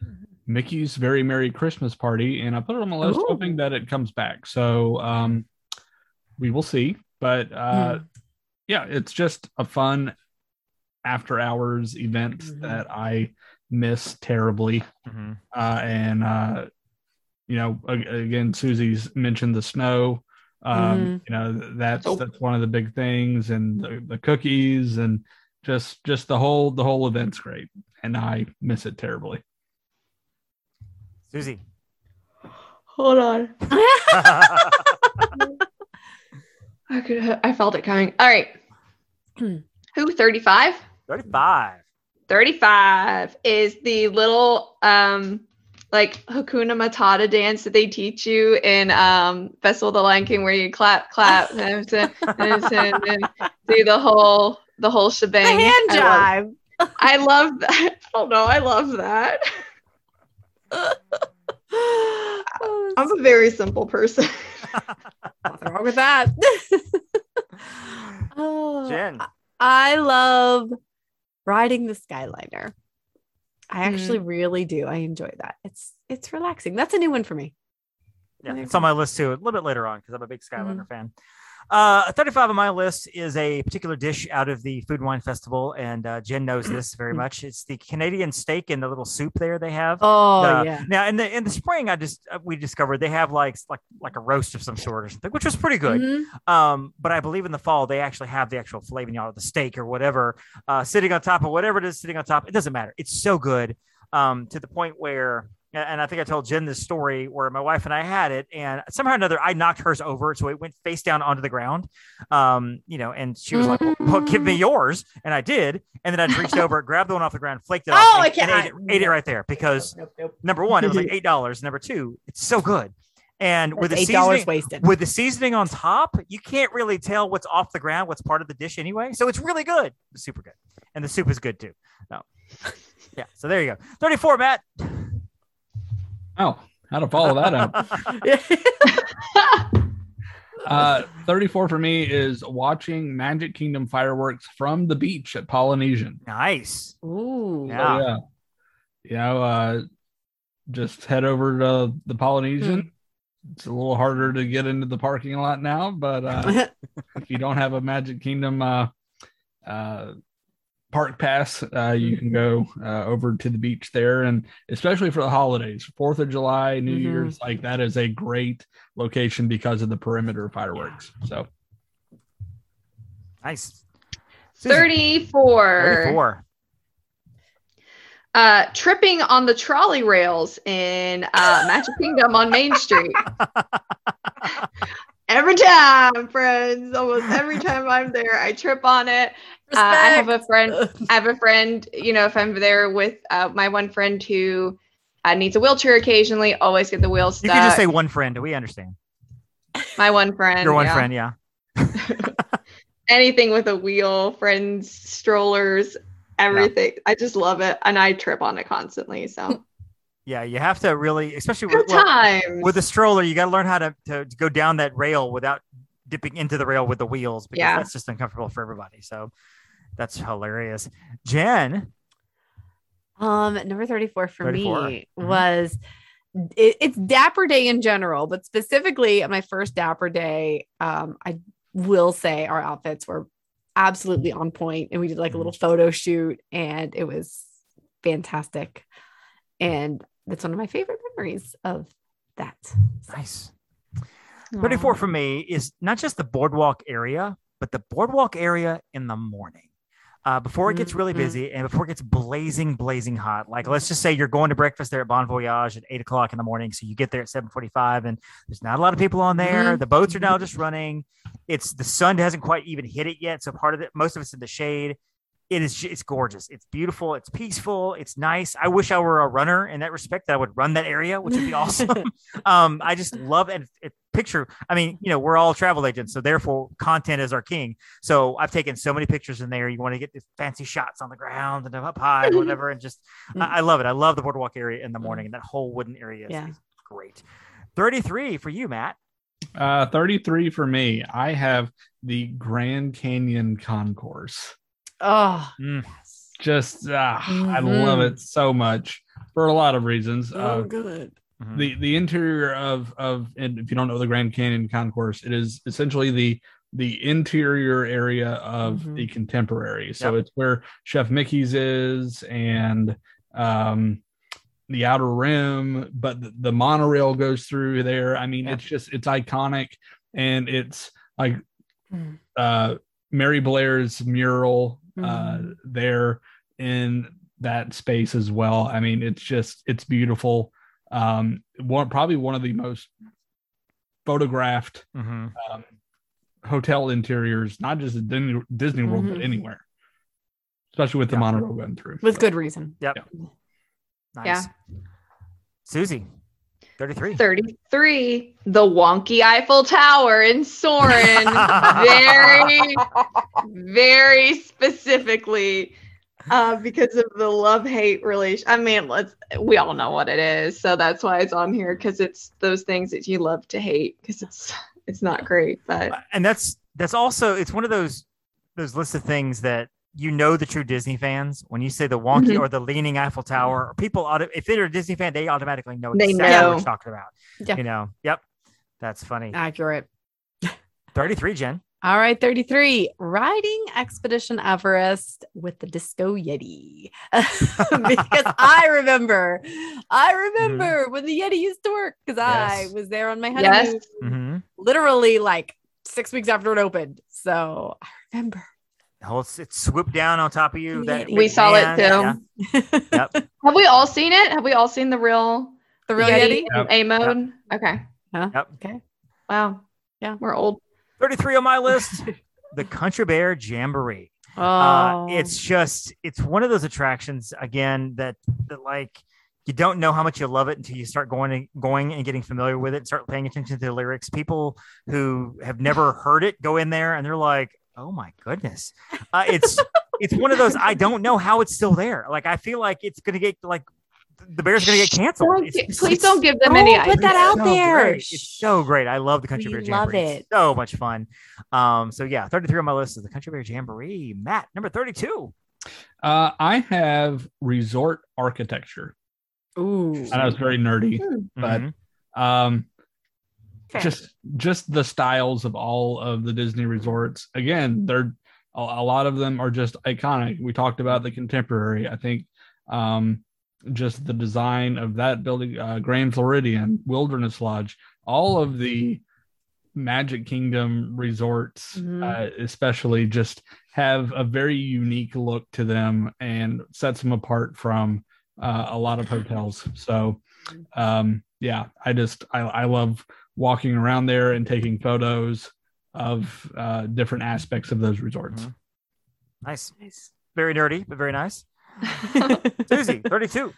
Mickey's Very Merry Christmas Party, and I put it on my list Ooh. hoping that it comes back. So um, we will see. But uh, yeah, it's just a fun after hours event Mhm. that I miss terribly. Mhm. Uh, and, uh, you know, again, Susie's mentioned the snow. Um, You know, that's Oh. that's one of the big things, and the, the cookies, and just just the whole the whole event's great, and I miss it terribly. Susie. Hold on. I could. I felt it coming. All right. Who? Thirty-five. 35. 35 is the little um like Hakuna Matata dance that they teach you in um Festival of the Lion King where you clap, clap, and, and, and, and do the whole the whole shebang. The shebang. hand I love, jive. I love that. I don't know. I love that. Oh, I'm a very simple person. Nothing wrong with that. oh, Jen. I love riding the Skyliner. I actually mm. really do. I enjoy that. It's it's relaxing. That's a new one for me. Yeah, There it's on my list too. A little bit later on because I'm a big Skyliner mm-hmm. fan. Uh, 35 on my list is a particular dish out of the Food and Wine Festival, and uh, Jen knows this very much. It's the Canadian steak and the little soup there they have. Oh Uh, yeah. Now in the in the spring, I just uh, we discovered they have like like like a roast of some sort or something, which was pretty good. Mhm. Um, but I believe in the fall they actually have the actual filet mignon or the steak or whatever uh, sitting on top of whatever it is sitting on top. It doesn't matter. It's so good um, to the point where, and I think I told Jen this story where my wife and I had it, and somehow or another I knocked hers over, so it went face down onto the ground. Um, you know, and she was like, well, "Give me yours," and I did, and then I reached over, grabbed the one off the ground, flaked it off, Oh, and, I can't- ate, it, ate it right there because Nope, nope. number one, it was like eight dollars. Number two, it's so good, and with the eight dollars seasoning, wasted. with the seasoning on top, you can't really tell what's off the ground, what's part of the dish anyway. So it's really good. It's super good. And the soup is good too. No. Yeah. So there you go. 34, Matt. Oh, how to follow that up? Uh, 34 for me is watching Magic Kingdom fireworks from the beach at Polynesian. Nice. Ooh. Yeah. So, yeah. You know, uh, just head over to the Polynesian. It's a little harder to get into the parking lot now, but uh, if you don't have a Magic Kingdom uh, uh, park pass, uh, you can go uh, over to the beach there, and especially for the holidays, Fourth of July, New Mhm. Year's, like that is a great location because of the perimeter fireworks. So Nice. Susie, 34. 34. Uh, tripping on the trolley rails in uh, Magic Kingdom on Main Street. Every time, friends, almost every time I'm there, I trip on it. Uh, I have a friend. I have a friend. You know, if I'm there with uh, my one friend who uh, needs a wheelchair occasionally, always get the wheel stuck. You can just say one friend. We understand. my one friend. Your one yeah. friend. Yeah. Anything with a wheel, friends, strollers, everything. I just love it, and I trip on it constantly. So Yeah. You have to really, especially with, well, with a stroller, you got to learn how to, to go down that rail without dipping into the rail with the wheels because Yeah. that's just uncomfortable for everybody. So that's hilarious. Jen. Um, number 34 for 34. me Mhm. was it, it's Dapper Day in general, but specifically my first Dapper Day, um, I will say our outfits were absolutely on point and we did like a little photo shoot and it was fantastic. And that's one of my favorite memories of that. Nice. 34 for me is not just the boardwalk area, but the boardwalk area in the morning. Uh, before it gets really Mhm. busy and before it gets blazing, blazing hot. Like let's just say you're going to breakfast there at Bon Voyage at eight o'clock in the morning. So you get there at 745 and there's not a lot of people on there. Mhm. The boats are now just running. It's the sun hasn't quite even hit it yet. So part of it, most of it's in the shade. It is it's gorgeous. It's beautiful. It's peaceful. It's nice. I wish I were a runner in that respect that I would run that area, which would be awesome. um, I just love it. it. Picture. I mean, you know, we're all travel agents, so therefore, content is our king. So I've taken so many pictures in there. You want to get the fancy shots on the ground and up high, and whatever, and just I, I love it. I love the boardwalk area in the morning, and that whole wooden area is, Yeah. is great. 33 for you, Matt. Uh, 33 for me. I have the Grand Canyon Concourse. Oh, Mm. Just, ah, I love it so much for a lot of reasons. Uh, good. The the interior of of and if you don't know the Grand Canyon Concourse, it is essentially the the interior area of Mhm. the contemporary. So Yep. it's where Chef Mickey's is and um the outer rim, but the, the monorail goes through there. I mean, Yeah. it's just it's iconic and it's like Mm. uh Mary Blair's mural uh Mhm. there in that space as well. I mean, it's just it's beautiful. Um one probably one of the most photographed Mhm. um, hotel interiors, not just at Disney, Disney World, but Mhm. anywhere. Especially with the Yeah. monorail going through. With So, good reason. Nice. Yeah. Susie, 33. 33, the wonky Eiffel Tower in Soarin'. very, very specifically uh, because of the love hate relation. I mean, let's we all know what it is, so that's why it's on here because it's those things that you love to hate because it's it's not great, but and that's that's also it's one of those those lists of things that you know the true Disney fans when you say the wonky Mhm. or the leaning Eiffel Tower. People, auto, if they're a Disney fan, they automatically know They exactly what know. you're talking about. Yeah. You know, yep, that's funny. Accurate. Thirty-three, Jen. All right, 33. Riding Expedition Everest with the Disco Yeti. because I remember, I remember when the Yeti used to work because Yes. I was there on my honeymoon, yes, Mm-hmm. literally like six weeks after it opened. So I remember. Whole it swooped down on top of you. That We big saw it too. Yeah. Yep. have we all seen it? Have we all seen the real The real Yeti? Yep. A mode? Okay, Yep. Okay. wow, Yeah. we're old. 33 on my list. the Country Bear Jamboree. Oh, Uh, it's just it's one of those attractions again that that like you don't know how much you love it until you start going and going and getting familiar with it and start paying attention to the lyrics. People who have never heard it go in there and they're like, "Oh my goodness!" Uh, it's it's one of those I don't know how it's still there. Like I feel like it's gonna get like the bear's gonna get canceled. Don't It's- please it's- don't give them Don't any put ideas. that out so there. great. It's so great. I love the Country We Bear love it. It's so much fun. Um, so yeah, 33 on my list is the Country Bear Jamboree. Matt, number 32. Uh, I have resort architecture. Ooh. And I know it's very nerdy, but Mhm. um, Fair. just just the styles of all of the Disney resorts. Again, they're a, a lot of them are just iconic. We talked about the contemporary. I think um, just the design of that building, uh, Grand Floridian, Wilderness Lodge, all of the Magic Kingdom resorts, Mhm. uh, especially, just have a very unique look to them and sets them apart from uh, a lot of hotels. So, um, yeah, I just I, I love walking around there and taking photos of uh, different aspects of those resorts. Mhm. Nice. Nice. Very nerdy, but very nice. Susie, 32.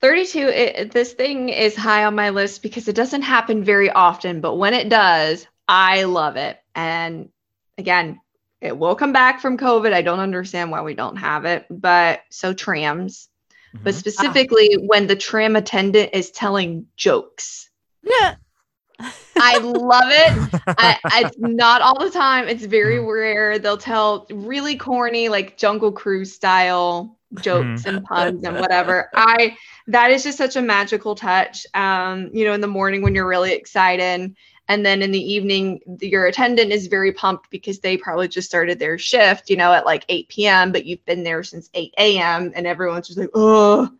32 it, this thing is high on my list because it doesn't happen very often but when it does i love it and again it will come back from covid i don't understand why we don't have it but so trams but Mhm. specifically when the tram attendant is telling jokes Yeah. I love it. I, it's not all the time. It's very rare. They'll tell really corny like jungle cruise style jokes and puns and whatever. I that is just such a magical touch um you know in the morning when you're really excited and then in the evening your attendant is very pumped because they probably just started their shift you know at like 8 p.m but you've been there since 8 a.m and everyone's just like oh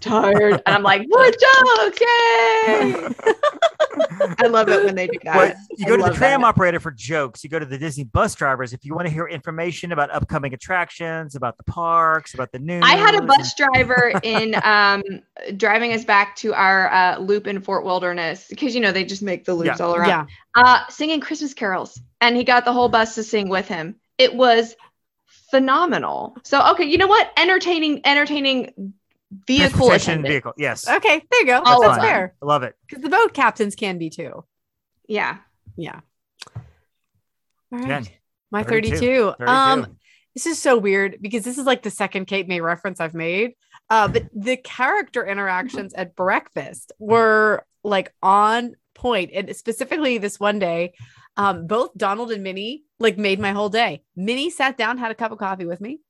tired and i'm like what jokes yay i love it when they do that But you I go to the tram that. operator for jokes. You go to the Disney bus drivers if you want to hear information about upcoming attractions, about the parks, about the news. I had a bus driver in um, driving us back to our uh, loop in Fort Wilderness because you know they just make the loops Yeah. all around, Yeah. uh, singing Christmas carols, and he got the whole bus to sing with him. It was phenomenal. So okay, you know what? Entertaining, entertaining vehicle Transportation attendant. vehicle. Yes. Okay. There you go. All That's fair. I love it. Because the boat captains can be too. Yeah, Yeah. All right. Jen, My 32. 32. Um, this is so weird because this is like the second Cape May reference I've made. Uh, but the character interactions at breakfast were like on point, and specifically this one day, um, both Donald and Minnie like made my whole day. Minnie sat down, had a cup of coffee with me.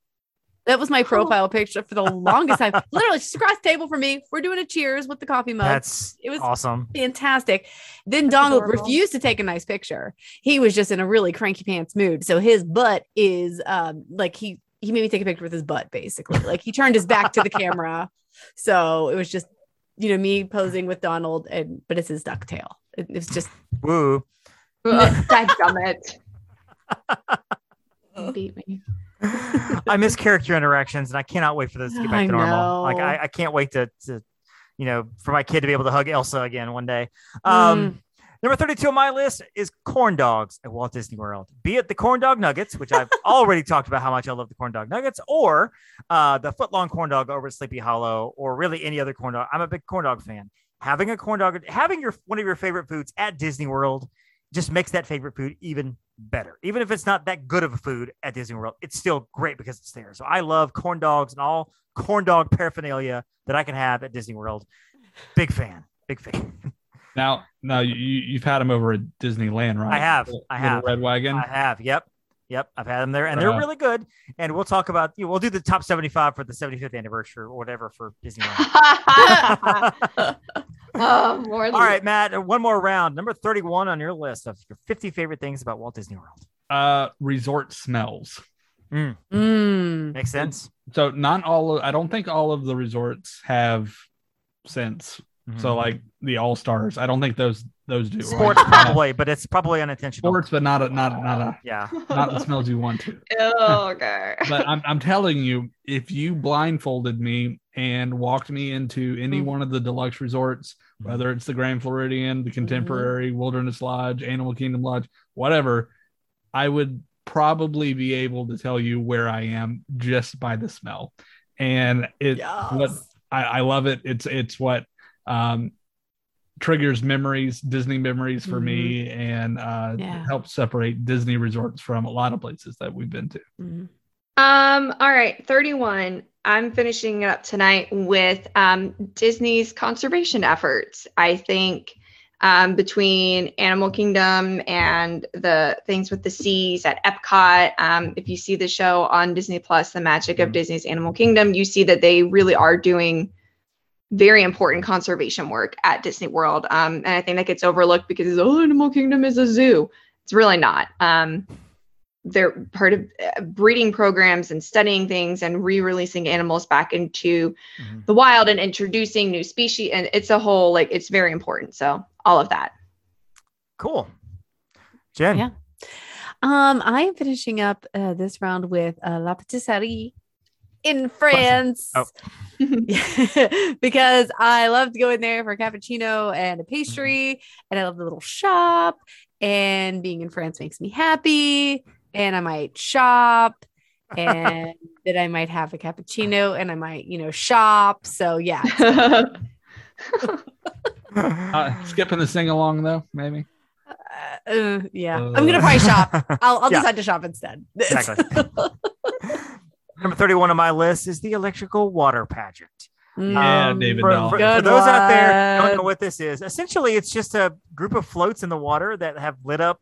That was my profile picture for the longest time. Literally, she's across the table from me. We're doing a cheers with the coffee mug. That's it was awesome. fantastic. Then Donald adorable. refused to take a nice picture. He was just in a really cranky pants mood. So his butt is um like he he made me take a picture with his butt basically. Like he turned his back to the camera. So it was just you know me posing with Donald and but it's his duck tail. It, it was just Woo. Damn it! Beat me. I miss character interactions, and I cannot wait for this to get back I to normal. Like. I, I can't wait to, to, you know, for my kid to be able to hug Elsa again one day. Um, Number 32 on my list is corn dogs at Walt Disney World. Be it the corn dog nuggets, which I've already talked about how much I love the corn dog nuggets, or uh, the foot long corn dog over at Sleepy Hollow, or really any other corn dog. I'm a big corn dog fan. Having a corn dog, having your one of your favorite foods at Disney World just makes that favorite food even better. Even if it's not that good of a food at Disney World, it's still great because it's there. So I love corn dogs and all corn dog paraphernalia that I can have at Disney World. Big fan. Big fan. Now, now you you've had them over at Disneyland, right? I have. Little- I have. Red wagon. I have. Yep. Yep. I've had them there and they're Uh, really good. And we'll talk about, you know, we'll do the top 75 for the 75th anniversary or whatever for Disneyland. oh, more All right, Matt, one more round. Number 31 on your list of your 50 favorite things about Walt Disney World. uh, resort smells. Mm. Makes sense. So not all. Of, I don't think all of the resorts have scents. Mm-hmm. So like the All Stars, I don't think those those do. sports Like, probably, but it's probably unintentional. sports, but not a not not a Yeah. not the smells you want to. Oh, okay. But I'm I'm telling you, if you blindfolded me and walked me into any Mm. one of the deluxe resorts, Mm-hmm. whether it's the Grand Floridian, the Contemporary, Wilderness Lodge, Animal Kingdom Lodge, whatever, I would probably be able to tell you where I am just by the smell. And it what I, I love it. It's it's what um triggers memories, Disney memories for me, and uh Yeah. helps separate Disney resorts from a lot of places that we've been to. Mhm. Um, all right, 31. I'm finishing it up tonight with um, Disney's conservation efforts. I think um, between Animal Kingdom and the things with the seas at Epcot, um, if you see the show on Disney Plus, The Magic of Mhm. Disney's Animal Kingdom, you see that they really are doing very important conservation work at Disney World. Um, and I think that gets overlooked because oh, Animal Kingdom is a zoo. It's really not. Um, they're part of uh, breeding programs and studying things and re-releasing animals back into Mhm. the wild and introducing new species and it's a whole like it's very important so all of that Cool. Jen. Yeah. Um, I am finishing up uh, this round with uh, La Patisserie in France. Oh. because I love to go in there for a cappuccino and a pastry, and I love the little shop. And being in France makes me happy. And I might shop, and that I might have a cappuccino, and I might, you know, shop. So yeah, Uh, skipping the sing along though, maybe. uh, uh, yeah. I'm gonna probably shop. I'll, I'll Yeah. decide to shop instead. Exactly. Number 31 on my list is the electrical water pageant. Yeah, Um, David For, Dahl. for- for Good those out there who don't know what this is, essentially it's just a group of floats in the water that have lit up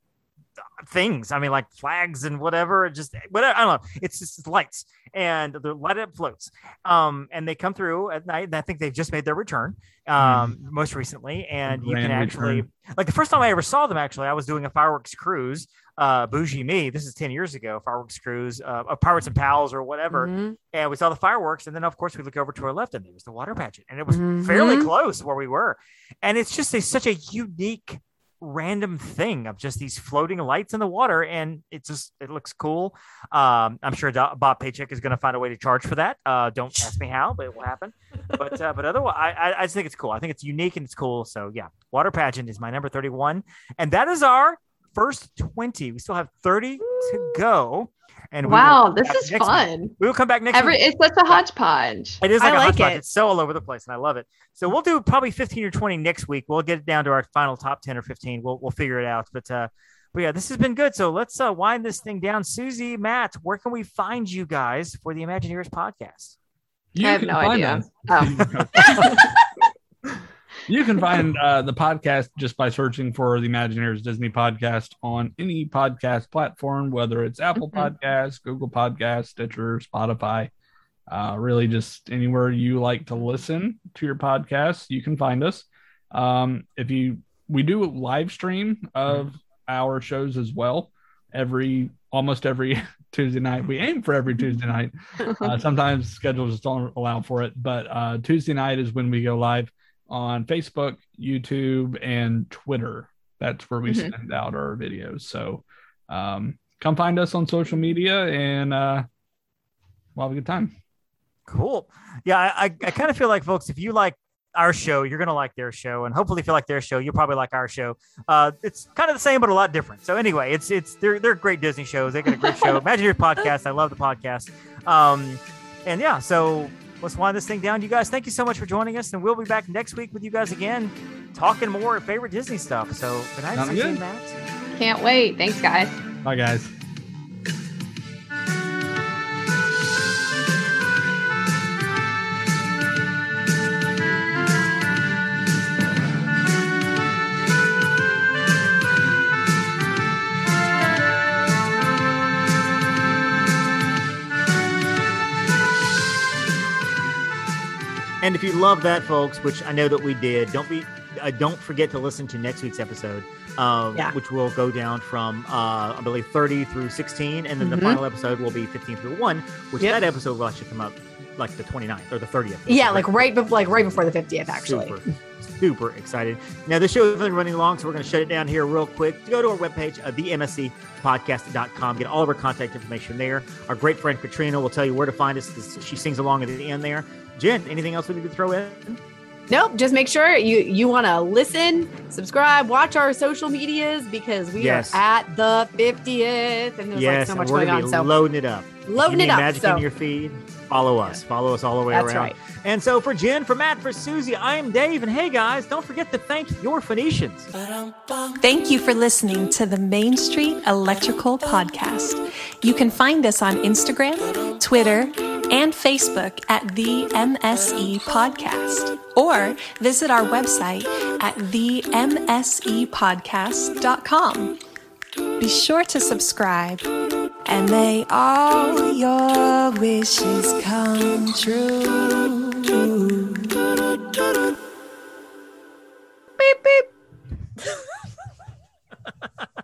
things. I mean, like flags and whatever. Just whatever. I don't know. It's just lights and they're light up floats. Um, and they come through at night. And I think they've just made their return. Um, most recently, and you can Grand actually return. like the first time I ever saw them. Actually, I was doing a fireworks cruise. Uh, bougie me. This is ten years ago. Fireworks cruise, uh, of Pirates and Pals or whatever Mhm. and we saw the fireworks and then of course we look over to our left and there was the water pageant and it was fairly Mhm. close where we were and it's just a, such a unique random thing of just these floating lights in the water and it just it looks cool um i'm sure bob paycheck is going to find a way to charge for that uh don't ask me how but it will happen but uh, but otherwise I, I i just think it's cool i think it's unique and it's cool so yeah water pageant is my number 31 and that is our first 20 we still have 30 to go and wow this is next week. fun we will come back next every week it's such a hodgepodge it is I like a like hodgepodge. it. It's so all over the place, and I love it. So we'll do probably 15 or 20 next week. We'll get it down to our final top 10 or 15. We'll we'll figure it out. But uh, But yeah, this has been good. So let's uh, wind this thing down. Susie, Matt, where can we find you guys for the ImagineEars podcast? You I have no idea. Oh, You can find uh, the podcast just by searching for the ImagineEars Disney podcast on any podcast platform, whether it's Apple Mhm. Podcasts, Google Podcasts, Stitcher, Spotify. Uh, really, just anywhere you like to listen to your podcast, you can find us. Um, if you, we do a live stream of our shows as well. Every almost every Tuesday night, we aim for every Tuesday night. Uh, sometimes schedules just don't allow for it, but uh, Tuesday night is when we go live on Facebook, YouTube, and Twitter. That's where we Mhm. send out our videos. So um, come find us on social media and uh, we'll have a good time. Cool. Yeah, I, I, I kind of feel like, folks, if you like our show, you're going to like their show. And hopefully, if you like their show, you'll probably like our show. Uh, it's kind of the same, but a lot different. So, anyway, it's, it's, they're, they're great Disney shows. They got a great show. ImagineEars podcast. I love the podcast. Um, and yeah, so let's wind this thing down. You guys, thank you so much for joining us. And we'll be back next week with you guys again, talking more favorite Disney stuff. So, good night, Sounds Susie good. and Matt. can't wait. Thanks, guys. Bye, guys. And if you love that, folks, which I know that we did, don't be uh, don't forget to listen to next week's episode, um, Yeah. which will go down from uh, I believe 30 through 16, and then the Mhm. final episode will be 15 through one, which Yep. that episode will actually come up like the 29th or the 30th. Yeah, like right before like right before the 50th, actually. Super, super excited. Now, the show has been running long, so we're going to shut it down here real quick. Go to our webpage, uh, themsepodcast.com. Get all of our contact information there. Our great friend Katrina will tell you where to find us. She sings along at the end there. Jen, anything else we need to throw in? Nope, just make sure you you want to listen, subscribe, watch our social medias because we Yes. are at the 50th and there's yes, like so much going on. So loading it up. loading it up. Magic So in your feed. Follow us. Follow us all the way that's around. right. And so for Jen, for Matt, for Susie, I am Dave. And hey, guys, don't forget to thank your Phoenicians. Thank you for listening to the Main Street Electrical Podcast. You can find us on Instagram, Twitter, and Facebook at the MSE Podcast, or visit our website at themsepodcast.com. Be sure to subscribe and may all your wishes come true. Beep, beep.